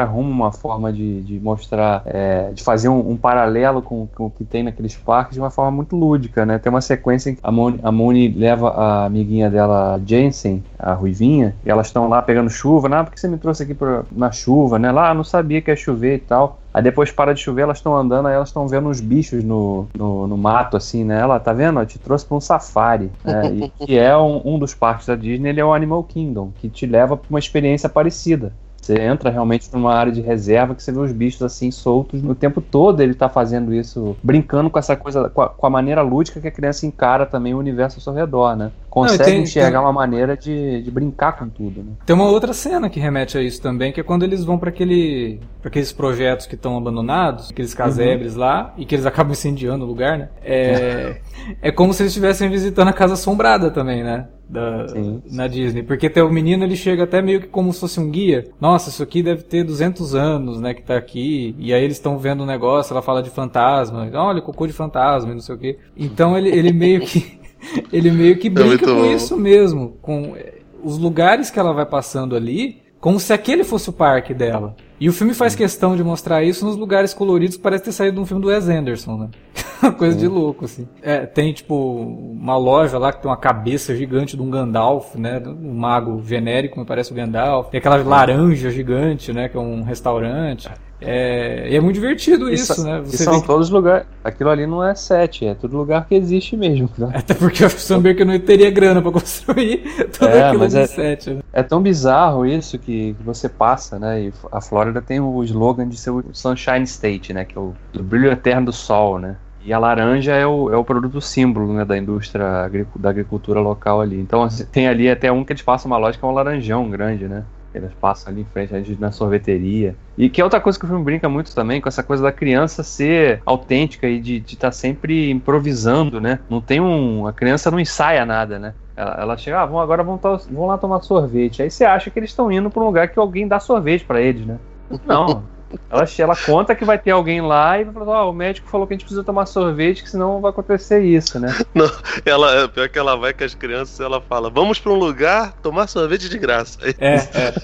arruma uma forma de, de mostrar, é, de fazer um, um paralelo com, com, o que tem naqueles parques de uma forma muito lúdica, né? Tem uma sequência em que a Moni, a Moni leva a amiguinha dela, Jensen, a Ruivinha, e elas estão lá pegando chuva, né? Ah, por que você me trouxe aqui pra, na chuva, né? Lá, ah, não sabia que ia chover e tal. Aí depois para de chover, elas estão andando, aí elas estão vendo uns bichos no, no, no, mato, assim, né? Ela tá vendo? Eu te trouxe para um safari. Né? E que é um, um dos parques da Disney, ele é o Animal Kingdom, que te leva para uma experiência parecida. Você entra realmente numa área de reserva que você vê os bichos assim soltos o tempo todo. Ele tá fazendo isso, brincando com essa coisa, com a, com a maneira lúdica que a criança encara também o universo ao seu redor, né? Consegue Não, tem, enxergar tem... uma maneira de, de brincar com tudo, né? Tem uma outra cena que remete a isso também, que é quando eles vão para aquele, pra aqueles projetos que estão abandonados, aqueles casebres uhum. lá, e que eles acabam incendiando o lugar, né? É, é como se eles estivessem visitando a casa assombrada também, né? Da, sim, sim. na Disney. Porque o menino ele chega até meio que como se fosse um guia. Nossa, isso aqui deve ter 200 anos, né, que tá aqui. E aí eles estão vendo um negócio, ela fala de fantasma. Olha, cocô de fantasma e não sei o que. Então ele, ele meio que. ele meio que é brinca é com bom. isso mesmo. Com eh, os lugares que ela vai passando ali, como se aquele fosse o parque dela. E o filme faz questão de mostrar isso nos lugares coloridos que parece ter saído de um filme do Wes Anderson, né? Uma coisa de louco, assim. É, tem, tipo, uma loja lá que tem uma cabeça gigante de um Gandalf, né? Um mago genérico, me parece o Gandalf. Tem aquela laranja gigante, né? Que é um restaurante. É, e é muito divertido isso, isso né? Você e são todos lugares. Aquilo ali não é set, é todo lugar que existe mesmo. Né? Até porque eu acho que o Samber não teria grana para construir tudo é, aquilo de é, set. Né? É tão bizarro isso que você passa, né? E a Flórida tem o slogan de ser o Sunshine State, né? Que é o, o brilho eterno do sol, né? E a laranja é o, é o produto símbolo né, da indústria da agricultura local ali. Então assim, tem ali até um que eles passam uma loja que é um laranjão grande, né? Eles passam ali em frente, na sorveteria. E que é outra coisa que o filme brinca muito também, com essa coisa da criança ser autêntica e de estar tá sempre improvisando, né? Não tem um. A criança não ensaia nada, né? Ela, ela chega, ah, vamos, agora vamos, vamos lá tomar sorvete. Aí você acha que eles estão indo para um lugar que alguém dá sorvete para eles, né? Não. Ela, ela conta que vai ter alguém lá e vai falar, ó, o médico falou que a gente precisa tomar sorvete, que senão vai acontecer isso, né? Não, ela, pior que ela vai com as crianças ela fala, vamos pra um lugar tomar sorvete de graça. É, é.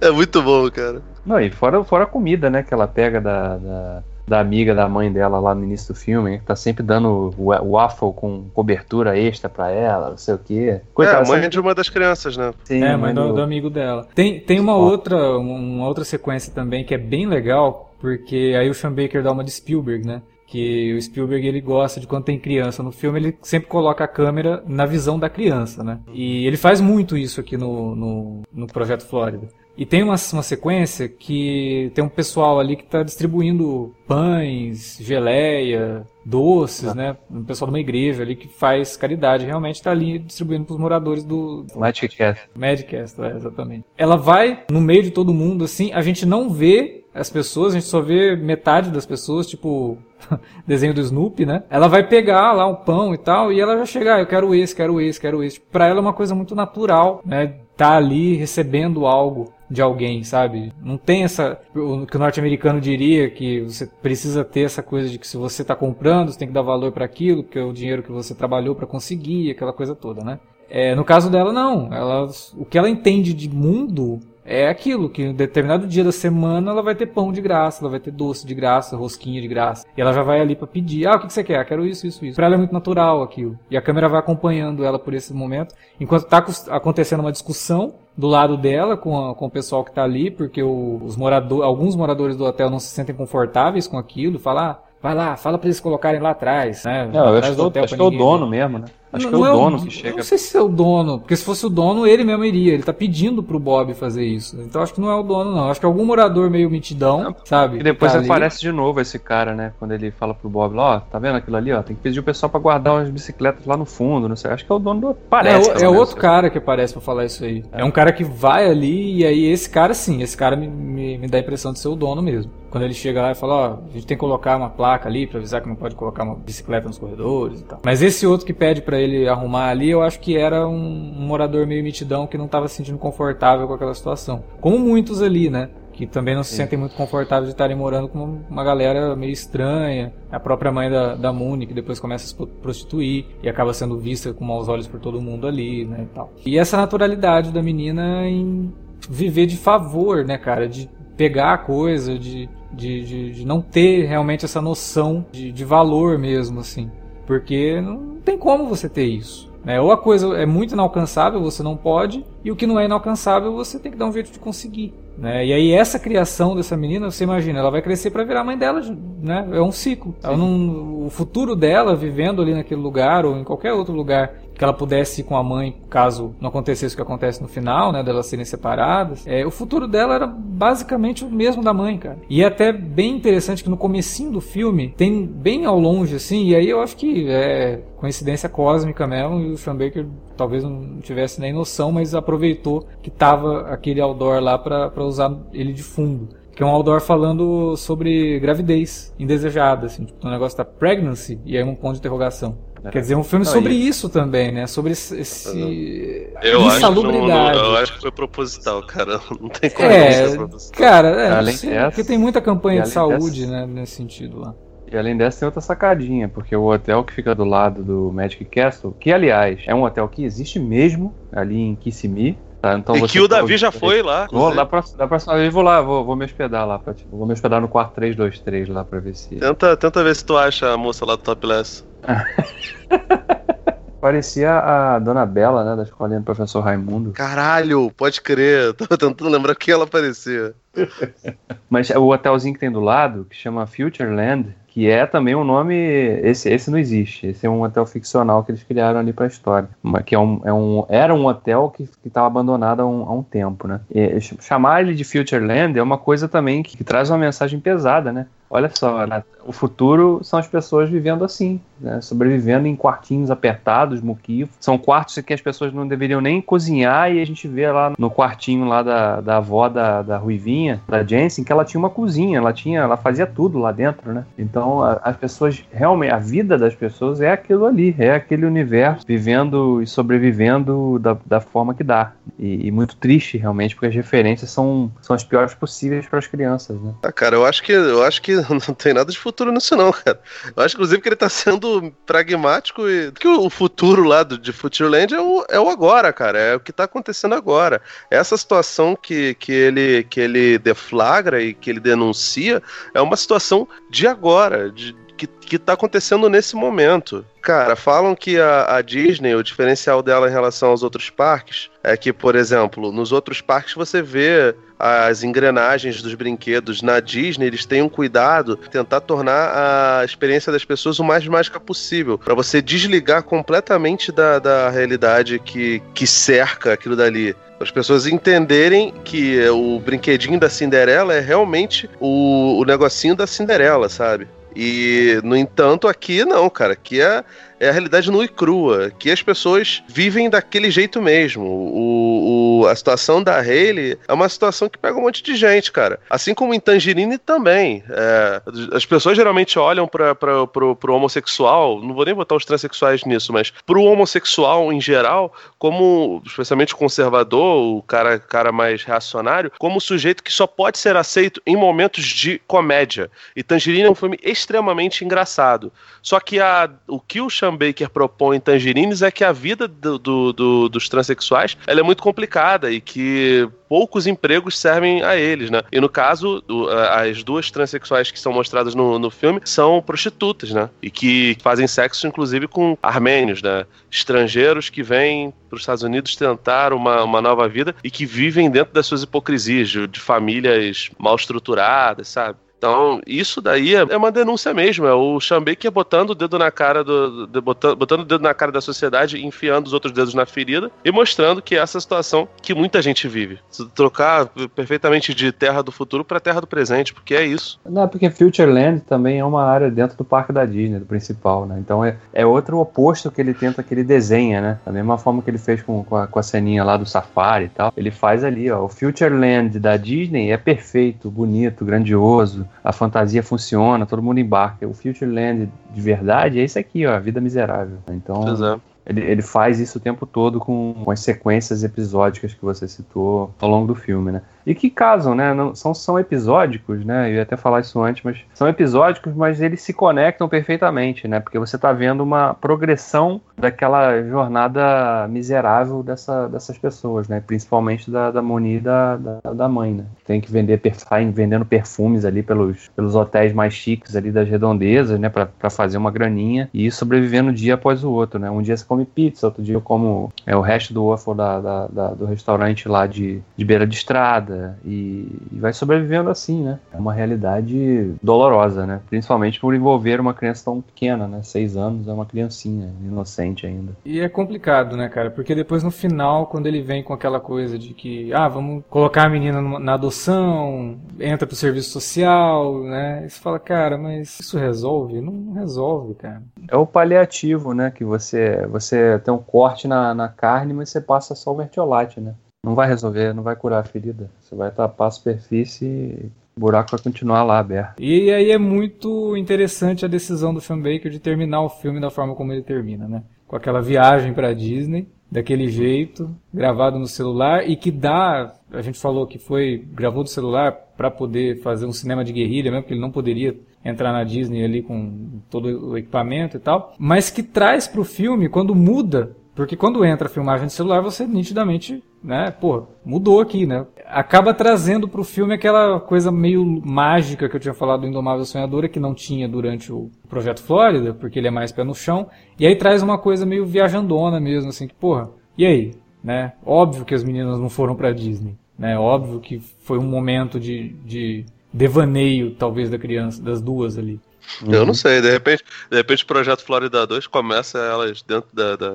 É muito bom, cara. Não, e fora, fora a comida, né, que ela pega da, da, da amiga da mãe dela lá no início do filme, que tá sempre dando wa- waffle com cobertura extra pra ela, não sei o quê. é, a mãe sabe? de uma das crianças, né? Sim, É, mãe do, do- do amigo dela. Tem, tem uma outra, uma outra sequência também que é bem legal, porque aí o Sean Baker dá uma de Spielberg, né? Que o Spielberg ele gosta de quando tem criança no filme, ele sempre coloca a câmera na visão da criança, né? E ele faz muito isso aqui no, no, no Projeto Flórida. E tem uma, uma sequência que tem um pessoal ali que está distribuindo pães, geleia, doces, né? Um pessoal de uma igreja ali que faz caridade, realmente está ali distribuindo para os moradores do, Magic Cat. Madcast, é, exatamente. Ela vai no meio de todo mundo, assim, a gente não vê as pessoas, a gente só vê metade das pessoas, tipo desenho do Snoopy, né? Ela vai pegar lá o pão e tal, e ela já chega, ah, eu quero esse, quero esse, quero esse. Pra ela é uma coisa muito natural, né? Tá ali recebendo algo de alguém, sabe? Não tem essa. O que o norte-americano diria que você precisa ter essa coisa de que se você tá comprando, você tem que dar valor para aquilo, porque é o dinheiro que você trabalhou para conseguir, aquela coisa toda, né? É, no caso dela, não. Ela, o que ela entende de mundo é aquilo, que em determinado dia da semana ela vai ter pão de graça, ela vai ter doce de graça, rosquinha de graça. E ela já vai ali pra pedir, ah, o que você quer? Quero isso, isso, isso. Pra ela é muito natural aquilo. E a câmera vai acompanhando ela por esse momento, enquanto tá acontecendo uma discussão do lado dela com, a- com o pessoal que tá ali, porque o- os moradores, alguns moradores do hotel não se sentem confortáveis com aquilo, falar, ah, vai lá, fala pra eles colocarem lá atrás, né? Não, eu atrás acho, do que, hotel acho que é o dono ver. mesmo, né? Acho Não- que é o não é dono o- que chega. Não sei se é o dono, porque se fosse o dono, ele mesmo iria. Ele tá pedindo pro Bob fazer isso. Então acho que não é o dono, não. Acho que é algum morador meio mitidão, sabe? E depois tá ali. aparece de novo esse cara, né? Quando ele fala pro Bob, ó, tá vendo aquilo ali, ó? Tem que pedir o pessoal pra guardar umas bicicletas lá no fundo, não sei. Acho que é o dono do. É, Parece. é menos. outro cara que aparece pra falar isso aí. É um cara que vai ali e aí esse cara sim, esse cara me, me, me dá a impressão de ser o dono mesmo. Quando ele chega lá e fala, ó, a gente tem que colocar uma placa ali pra avisar que não pode colocar uma bicicleta nos corredores e tal. Mas esse outro que pede pra ele arrumar ali, eu acho que era um, um morador meio mitidão que não tava se sentindo confortável com aquela situação. Como muitos ali, né? Que também não se sentem muito confortáveis de estarem morando com uma galera meio estranha. A própria mãe da, da Mooney, que depois começa a se pro- prostituir e acaba sendo vista com maus olhos por todo mundo ali, né? E, tal. e essa naturalidade da menina em viver de favor, né, cara? De pegar a coisa, de, de, de, de não ter realmente essa noção de, de valor mesmo, assim. Porque não tem como você ter isso. Né? Ou a coisa é muito inalcançável, você não pode, e o que não é inalcançável, você tem que dar um jeito de conseguir. Né? E aí essa criação dessa menina, você imagina, ela vai crescer para virar mãe dela, né? É um ciclo. Não, o futuro dela vivendo ali naquele lugar ou em qualquer outro lugar que ela pudesse ir com a mãe, caso não acontecesse o que acontece no final, né, delas serem separadas. É, o futuro dela era basicamente o mesmo da mãe, cara. E é até bem interessante que no comecinho do filme tem bem ao longe assim, e aí eu acho que é coincidência cósmica mesmo, e o Sean Baker talvez não tivesse nem noção, mas aproveitou que tava aquele outdoor lá para usar ele de fundo. Que é um outdoor falando sobre gravidez indesejada, assim, tipo, o negócio da pregnancy e aí um ponto de interrogação. Quer dizer, um filme Não, sobre e- isso também, né? Sobre esse, esse Eu acho, que não- insalubridade. eu acho que foi proposital, cara. Não tem como É, não ser proposital. cara, é, não Além sei, dessa- porque tem muita campanha de saúde, dessa- né, nesse sentido lá. E além dessa, tem outra sacadinha, porque o hotel que fica do lado do Magic Castle, que aliás é um hotel que existe mesmo ali em Kissimmee. Tá? Então e que o pode- Davi já foi lá. Vou, da, próxima, da próxima vez vou lá, vou, vou me hospedar lá. Pra, tipo, vou me hospedar no quarto 323 lá pra ver se. Tenta, tenta ver se tu acha a moça lá do Topless. Parecia a dona Bela, né, da escolinha do professor Raimundo. Caralho, pode crer. Tava tentando lembrar que ela parecia. Mas o hotelzinho que tem do lado, que chama Futureland, que é também um nome. Esse, esse não existe. Esse é um hotel ficcional que eles criaram ali pra história. Mas Que é um, é um, era um hotel que estava abandonado há um, há um tempo, né? E ch- chamar ele de Futureland é uma coisa também que, que traz uma mensagem pesada, né? Olha só, né? o futuro são as pessoas vivendo assim, né, sobrevivendo em quartinhos apertados, muquifos. São quartos que as pessoas não deveriam nem cozinhar e a gente vê lá no quartinho lá da, da avó da, da Ruivinha, da Jensen, que ela tinha uma cozinha, ela tinha, ela fazia tudo lá dentro, né? Então a, as pessoas, realmente, a vida das pessoas é aquilo ali, é aquele universo vivendo e sobrevivendo da, da forma que dá. E, e muito triste, realmente, porque as referências são, são as piores possíveis para as crianças, né? Ah, cara, eu acho que eu acho que não tem nada de futuro nisso, não, cara. Eu acho, inclusive, que ele tá sendo pragmático e que o futuro lá do, de Futureland é o, é o agora, cara. É o que tá acontecendo agora. Essa situação que, que, ele, que ele deflagra e que ele denuncia é uma situação de agora, de, que, que tá acontecendo nesse momento. Cara, falam que a, a, Disney, o diferencial dela em relação aos outros parques, é que, por exemplo, nos outros parques você vê as engrenagens dos brinquedos na Disney, eles têm um cuidado tentar tornar a experiência das pessoas o mais mágica possível, para você desligar completamente da, da realidade que, que cerca aquilo dali as pessoas entenderem que o brinquedinho da Cinderela é realmente o, o negocinho da Cinderela, sabe? E, no entanto, aqui não, cara. Aqui é, é a realidade nua e crua. Que as pessoas vivem daquele jeito mesmo. O, o, a situação da Hayley é uma situação que pega um monte de gente, cara. Assim como em Tangerine também. É, as pessoas geralmente olham para pro, pro homossexual, não vou nem botar os transexuais nisso, mas pro homossexual em geral, como, especialmente conservador, o cara, cara mais reacionário, como sujeito que só pode ser aceito em momentos de comédia. E Tangerine é um filme extremamente engraçado. Só que a, o que o Sean Baker propõe em Tangerines é que a vida do, do, do, dos transexuais ela é muito complicada e que poucos empregos servem a eles, né? E no caso, as duas transexuais que são mostradas no, no filme são prostitutas, né? E que fazem sexo, inclusive, com armênios, né? Estrangeiros que vêm para os Estados Unidos tentar uma, uma nova vida e que vivem dentro das suas hipocrisias, de, de famílias mal estruturadas, sabe? Então, isso daí é uma denúncia mesmo. É o Xambeque botando o dedo na cara do. De, botando, botando o dedo na cara da sociedade, enfiando os outros dedos na ferida e mostrando que é essa situação que muita gente vive. Trocar perfeitamente de terra do futuro para terra do presente, porque é isso. Não, porque Futureland também é uma área dentro do parque da Disney, do principal, né? Então é, é outro oposto que ele tenta, que ele desenha, né? Da mesma forma que ele fez com, com, a, com a ceninha lá do Safari e tal. Ele faz ali, ó. O Futureland da Disney é perfeito, bonito, grandioso a fantasia funciona, todo mundo embarca. O Futureland de verdade é isso aqui, ó, a vida miserável. Então, Exato. Ele, ele faz isso o tempo todo com, com as sequências episódicas que você citou ao longo do filme, né? E que casam, né? Não, são, são episódicos, né? Eu ia até falar isso antes, mas são episódicos, mas eles se conectam perfeitamente, né? Porque você está vendo uma progressão daquela jornada miserável dessa, dessas pessoas, né? Principalmente da, da Moni e da, da, da mãe, né? Tem que vender, saem vendendo perfumes ali pelos, pelos hotéis mais chiques ali das redondezas, né? Para fazer uma graninha e sobrevivendo dia após o outro, né? Um dia você come pizza, outro dia eu como é, o resto do waffle da, da, da, do restaurante lá de, de beira de estrada e, e, vai sobrevivendo assim, né? É uma realidade dolorosa, né? Principalmente por envolver uma criança tão pequena, né? Seis anos é uma criancinha, inocente ainda. E é complicado, né, cara? Porque depois no final, quando ele vem com aquela coisa de que, ah, vamos colocar a menina na adoção, entra pro serviço social, né? E você fala, cara, mas isso resolve? Não, resolve, cara. É o paliativo, né? Que você, você tem um corte na, na carne, mas você passa só o vertiolate, né? Não vai resolver, não vai curar a ferida. Você vai tapar a superfície e o buraco vai continuar lá aberto. E aí é muito interessante a decisão do Baker de terminar o filme da forma como ele termina, né? Com aquela viagem para Disney, daquele jeito, gravado no celular e que dá, a gente falou que foi gravou do celular para poder fazer um cinema de guerrilha, mesmo porque ele não poderia entrar na Disney ali com todo o equipamento e tal, mas que traz para o filme quando muda, porque quando entra a filmagem de celular você nitidamente, né, pô, mudou aqui, né? Acaba trazendo para o filme aquela coisa meio mágica que eu tinha falado do Indomável Sonhadora que não tinha durante o Projeto Flórida, porque ele é mais pé no chão, e aí traz uma coisa meio viajandona mesmo, assim, que porra, e aí, né? Óbvio que as meninas não foram para Disney, né? Óbvio que foi um momento de, de devaneio, talvez, da criança, das duas ali. Eu uhum. não sei, de repente, de repente o projeto Florida 2 começa elas dentro da. da...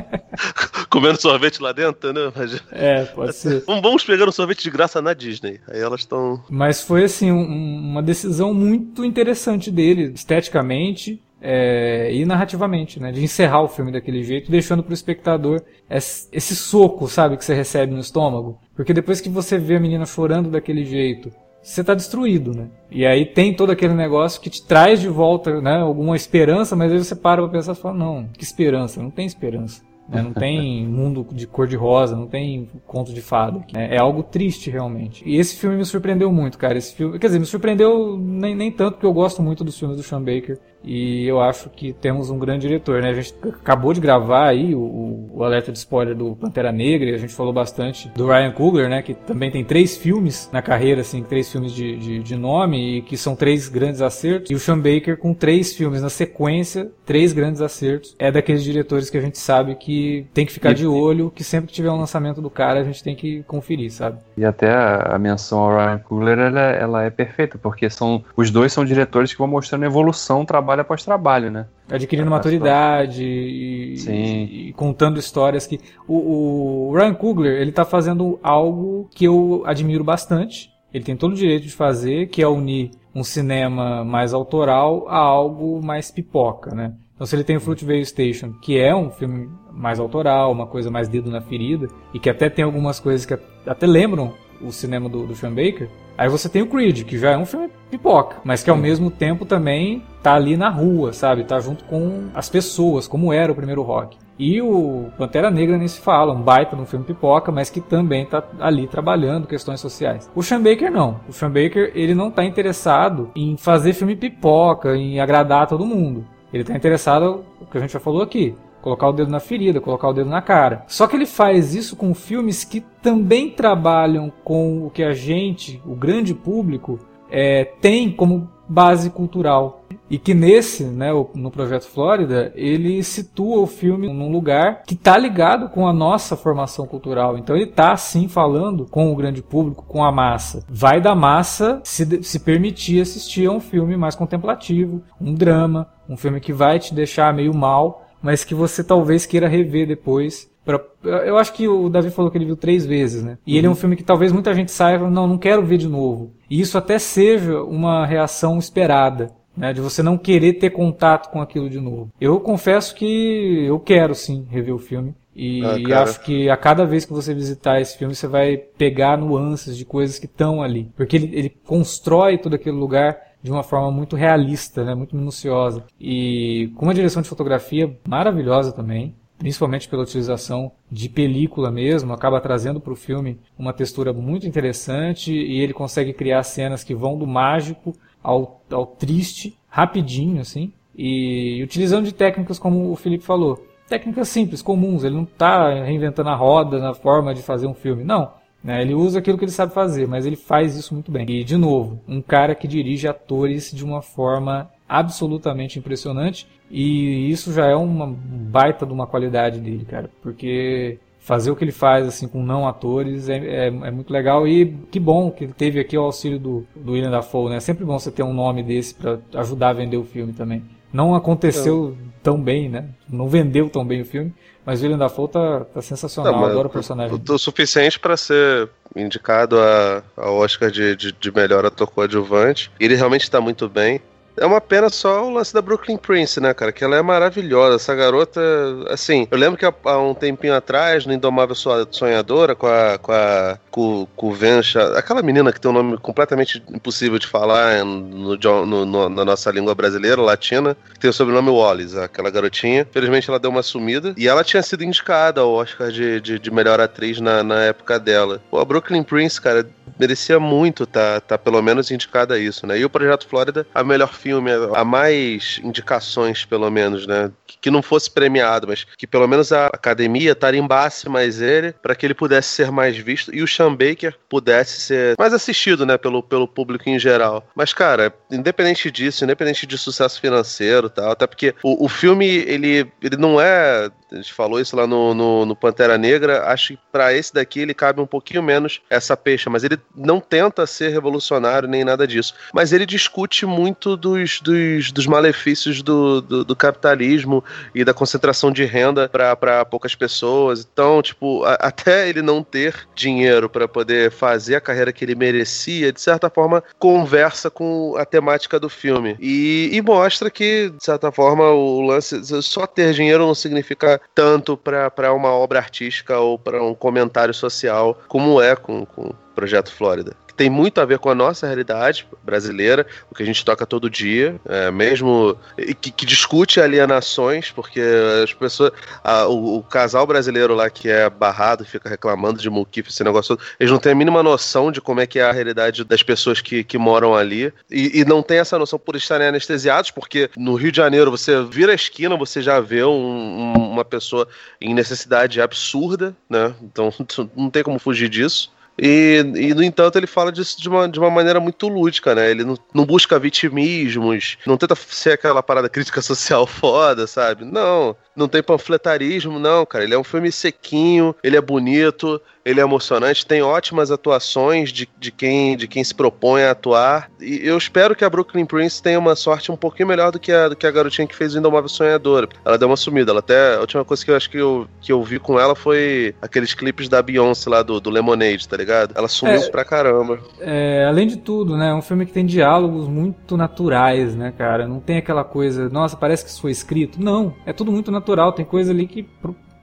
comendo sorvete lá dentro, né? Mas... É, pode ser. Vamos pegar um sorvete de graça na Disney. Aí elas estão. Mas foi assim, um, uma decisão muito interessante dele, esteticamente, é, e narrativamente, né? De encerrar o filme daquele jeito, deixando pro espectador esse soco, sabe, que você recebe no estômago. Porque depois que você vê a menina chorando daquele jeito, você tá destruído, né? E aí tem todo aquele negócio que te traz de volta, né, alguma esperança, mas aí você para pra pensar e fala, não, que esperança? Não tem esperança. Né? Não tem mundo de cor de rosa, não tem conto de fada. Né? É algo triste realmente. E esse filme me surpreendeu muito, cara. Esse filme, quer dizer, me surpreendeu nem, nem tanto porque eu gosto muito dos filmes do Sean Baker. E eu acho que temos um grande diretor, né? A gente acabou de gravar aí o, o alerta de spoiler do Pantera Negra e a gente falou bastante do Ryan Coogler, né? Que também tem três filmes na carreira, assim, três filmes de, de, de, nome e que são três grandes acertos. E o Sean Baker com três filmes na sequência, três grandes acertos. É daqueles diretores que a gente sabe que tem que ficar de olho, que sempre que tiver um lançamento do cara a gente tem que conferir, sabe? E até a, a menção ao Ryan Coogler, ela, ela é perfeita, porque são os dois são diretores que vão mostrando evolução, trabalho após trabalho, né? Adquirindo é, maturidade e, e, e, contando histórias que. O, o Ryan Coogler, ele tá fazendo algo que eu admiro bastante. Ele tem todo o direito de fazer, que é unir um cinema mais autoral a algo mais pipoca, né? Então, se ele tem o Fruitvale Station, que é um filme mais autoral, uma coisa mais dedo na ferida, e que até tem algumas coisas que até lembram o cinema do, do Sean Baker, Aí você tem o Creed, que já é um filme pipoca, mas que ao mesmo tempo também tá ali na rua, sabe? Tá junto com as pessoas, como era o primeiro rock. E o Pantera Negra nem se fala, um baita no filme pipoca, mas que também tá ali trabalhando questões sociais. O Sean Baker não. O Sean Baker, ele não tá interessado em fazer filme pipoca, em agradar todo mundo. Ele tá interessado, o que a gente já falou aqui, colocar o dedo na ferida, colocar o dedo na cara. Só que ele faz isso com filmes que também trabalham com o que a gente, o grande público, é, tem como base cultural. E que nesse, né, no Projeto Flórida, ele situa o filme num lugar que está ligado com a nossa formação cultural. Então ele está sim falando com o grande público, com a massa. Vai da massa se, se permitir assistir a um filme mais contemplativo, um drama, um filme que vai te deixar meio mal, mas que você talvez queira rever depois. Pra... Eu acho que o Davi falou que ele viu três vezes, né? E uhum. ele é um uhum. filme que talvez muita gente saiba, não, não quero ver de novo. E isso até seja uma reação esperada. Né, de você não querer ter contato com aquilo de novo. Eu confesso que eu quero sim rever o filme. E, ah, e, acho que a cada vez que você visitar esse filme, você vai pegar nuances de coisas que estão ali. Porque ele, ele constrói todo aquele lugar de uma forma muito realista, né, muito minuciosa. E com uma direção de fotografia maravilhosa também, principalmente pela utilização de película mesmo, acaba trazendo para o filme uma textura muito interessante e ele consegue criar cenas que vão do mágico ao, ao triste, rapidinho, assim, e utilizando de técnicas como o Felipe falou. Técnicas simples, comuns, ele não está reinventando a roda na forma de fazer um filme, não. Né? Ele usa aquilo que ele sabe fazer, mas ele faz isso muito bem. E, de novo, um cara que dirige atores de uma forma absolutamente impressionante. E isso já é uma baita de uma qualidade dele, cara. Porque fazer o que ele faz assim com não atores é, é, é, muito legal e que bom que ele teve aqui o auxílio do, do William Dafoe, né? É sempre bom você ter um nome desse para ajudar a vender o filme também. Não aconteceu tão bem, né? Não vendeu tão bem o filme, mas o William Dafoe tá, tá sensacional, não, adoro o personagem. O, o suficiente para ser indicado a, a Oscar de, de, de melhor ator coadjuvante. Ele realmente está muito bem. É uma pena só o lance da Brooklyn Prince, né, cara? Que ela é maravilhosa. Essa garota, assim, eu lembro que há um tempinho atrás, no Indomável Sonhadora, com a. com a. com, com o Vencha, aquela menina que tem um nome completamente impossível de falar no, no, no, na nossa língua brasileira, latina, que tem o sobrenome Wallace, aquela garotinha. Felizmente ela deu uma sumida. E ela tinha sido indicada ao Oscar de, de, de melhor atriz na, na época dela. Pô, a Brooklyn Prince, cara, merecia muito tá, tá pelo menos indicada a isso, né? E o Projeto Flórida, a melhor filme, a mais indicações, pelo menos, né? Que não fosse premiado, mas que pelo menos a academia tarimbasse mais ele para que ele pudesse ser mais visto e o Sean Baker pudesse ser mais assistido, né? Pelo, pelo público em geral. Mas, cara, independente disso, independente de sucesso financeiro tal, até porque o, o filme, ele, ele não é A gente falou isso lá no, no, no Pantera Negra. Acho que pra esse daqui ele cabe um pouquinho menos essa peixa, mas ele não tenta ser revolucionário nem nada disso. Mas ele discute muito dos, dos, dos malefícios do, do, do capitalismo e da concentração de renda para poucas pessoas. Então, tipo, a, até ele não ter dinheiro para poder fazer a carreira que ele merecia, de certa forma, conversa com a temática do filme. E, e mostra que, de certa forma, o lance. Só ter dinheiro não significa tanto para uma obra artística ou para um comentário social como é com, com Projeto Flórida tem muito a ver com a nossa realidade brasileira, o que a gente toca todo dia, é, mesmo que, que, discute alienações, porque as pessoas, a, o, o, casal brasileiro lá que é barrado, fica reclamando de muquif, esse negócio eles não têm a mínima noção de como é que é a realidade das pessoas que, que moram ali e, e não tem essa noção por estarem anestesiados, porque no Rio de Janeiro você vira a esquina, você já vê um, uma pessoa em necessidade absurda, né? Então não tem como fugir disso. E, e, no entanto, ele fala disso de uma, de uma maneira muito lúdica, né? Ele não, não busca vitimismos, não tenta ser aquela parada crítica social foda, sabe? Não, não tem panfletarismo, não, cara. Ele é um filme sequinho, ele é bonito, ele é emocionante, tem ótimas atuações de, de, quem, de quem se propõe a atuar. E eu espero que a Brooklyn Prince tenha uma sorte um pouquinho melhor do que a, do que a garotinha que fez o Indomável Sonhadora. Ela deu uma sumida. Ela até. A última coisa que eu acho que eu, que eu vi com ela foi aqueles clipes da Beyoncé lá do, do Lemonade, tá ligado? Ela sumiu é, pra caramba. É, além de tudo, né? É um filme que tem diálogos muito naturais, né, cara? Não tem aquela coisa, nossa, parece que isso foi escrito. Não, é tudo muito natural. Tem coisa ali que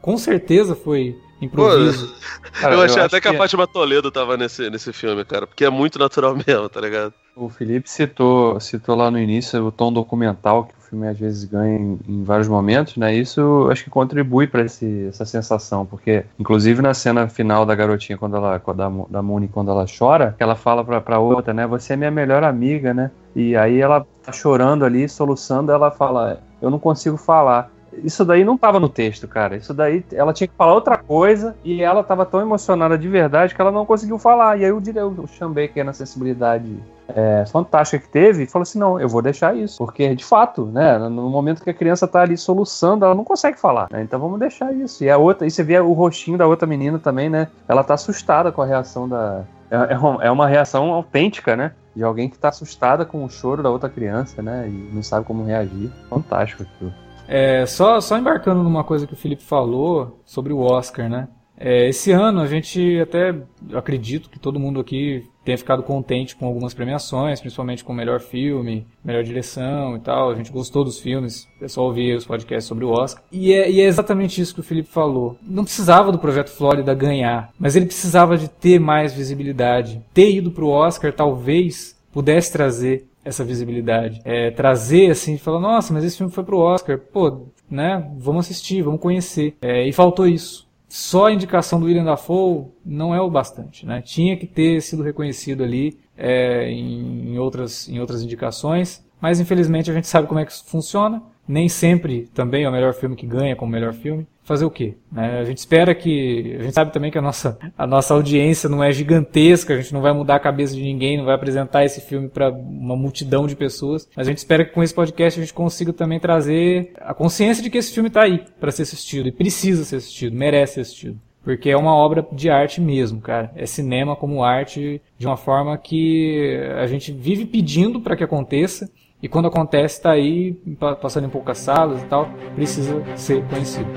com certeza foi improviso. Pô, cara, eu achei eu até que a Fátima Toledo tava nesse, nesse filme, cara, porque é muito natural mesmo, tá ligado? O Felipe citou, citou lá no início o tom documental que o filme às vezes ganha em, em vários momentos, né? Isso acho que contribui para essa sensação, porque inclusive na cena final da garotinha quando ela da, da Moni quando ela chora, ela fala pra, pra outra, né? Você é minha melhor amiga, né? E aí ela tá chorando ali, soluçando, ela fala, eu não consigo falar. Isso daí não tava no texto, cara. Isso daí ela tinha que falar outra coisa e ela tava tão emocionada de verdade que ela não conseguiu falar. E aí o, o Sean Baker, na sensibilidade é, fantástica que teve, falou assim: não, eu vou deixar isso. Porque, de fato, né, no momento que a criança tá ali soluçando, ela não consegue falar. Né, então vamos deixar isso. E a outra, e você vê o rostinho da outra menina também, né? Ela tá assustada com a reação da. É, é uma, é uma reação autêntica, né? De alguém que tá assustada com o choro da outra criança, né? E não sabe como reagir. Fantástico aquilo. É, só, só embarcando numa coisa que o Felipe falou sobre o Oscar, né? É, esse ano a gente até acredito que todo mundo aqui tenha ficado contente com algumas premiações, principalmente com o melhor filme, melhor direção e tal. A gente gostou dos filmes, é só ouvir os podcasts sobre o Oscar. E é, e é exatamente isso que o Felipe falou. Não precisava do Projeto Flórida ganhar, mas ele precisava de ter mais visibilidade. Ter ido para o Oscar talvez pudesse trazer essa visibilidade. É, trazer assim, falar, nossa, mas esse filme foi pro Oscar, pô, né? Vamos assistir, vamos conhecer. É, e faltou isso. Só a indicação do William Dafoe não é o bastante, né? Tinha que ter sido reconhecido ali é, em, outras, em outras indicações, mas infelizmente a gente sabe como é que isso funciona. Nem sempre também é o melhor filme que ganha como melhor filme fazer o quê? Né? A gente espera que. A gente sabe também que a nossa, a nossa audiência não é gigantesca, a gente não vai mudar a cabeça de ninguém, não vai apresentar esse filme para uma multidão de pessoas. Mas a gente espera que com esse podcast a gente consiga também trazer a consciência de que esse filme está aí para ser assistido e precisa ser assistido, merece ser assistido. Porque é uma obra de arte mesmo, cara. É cinema como arte de uma forma que a gente vive pedindo para que aconteça e quando acontece, está aí, passando em poucas salas e tal, precisa ser conhecido.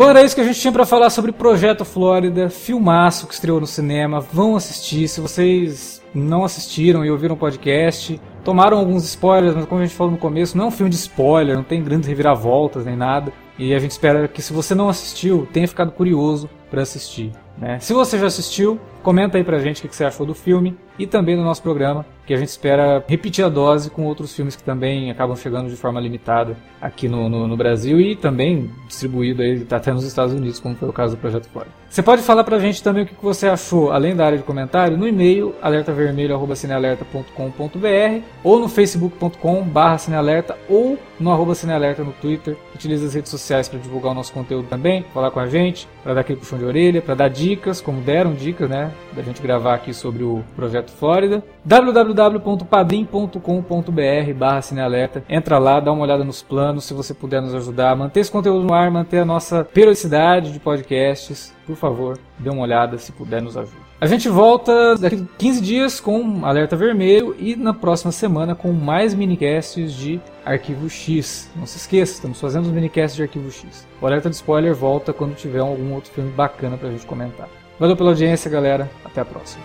Bom, era isso que a gente tinha para falar sobre Projeto Flórida, filmaço que estreou no cinema. Vão assistir. Se vocês não assistiram e ouviram o podcast, tomaram alguns spoilers, mas como a gente falou no começo, não é um filme de spoiler, não tem grandes reviravoltas nem nada. E a gente espera que se você não assistiu, tenha ficado curioso para assistir. Né? Se você já assistiu, Comenta aí pra gente o que você achou do filme e também do nosso programa, que a gente espera repetir a dose com outros filmes que também acabam chegando de forma limitada aqui no, no, no Brasil e também distribuído aí tá até nos Estados Unidos, como foi o caso do Projeto Fora. Você pode falar pra gente também o que você achou, além da área de comentário, no e-mail alertavermelho.cinealerta.com.br ou no facebook.com ou no arroba cinealerta no Twitter. Utilize as redes sociais para divulgar o nosso conteúdo também, falar com a gente, para dar aquele puxão de orelha, para dar dicas, como deram dicas, da gente gravar aqui sobre o Projeto Flórida. www.padrim.com.br barra cinealerta. Entra lá, dá uma olhada nos planos, se você puder nos ajudar, manter esse conteúdo no ar, manter a nossa periodicidade de podcasts por favor, dê uma olhada se puder nos ajude. A gente volta daqui 15 dias com Alerta Vermelho e na próxima semana com mais minicasts de Arquivo X. Não se esqueça, estamos fazendo os minicasts de Arquivo X. O Alerta de Spoiler volta quando tiver algum outro filme bacana pra gente comentar. Valeu pela audiência, galera. Até a próxima.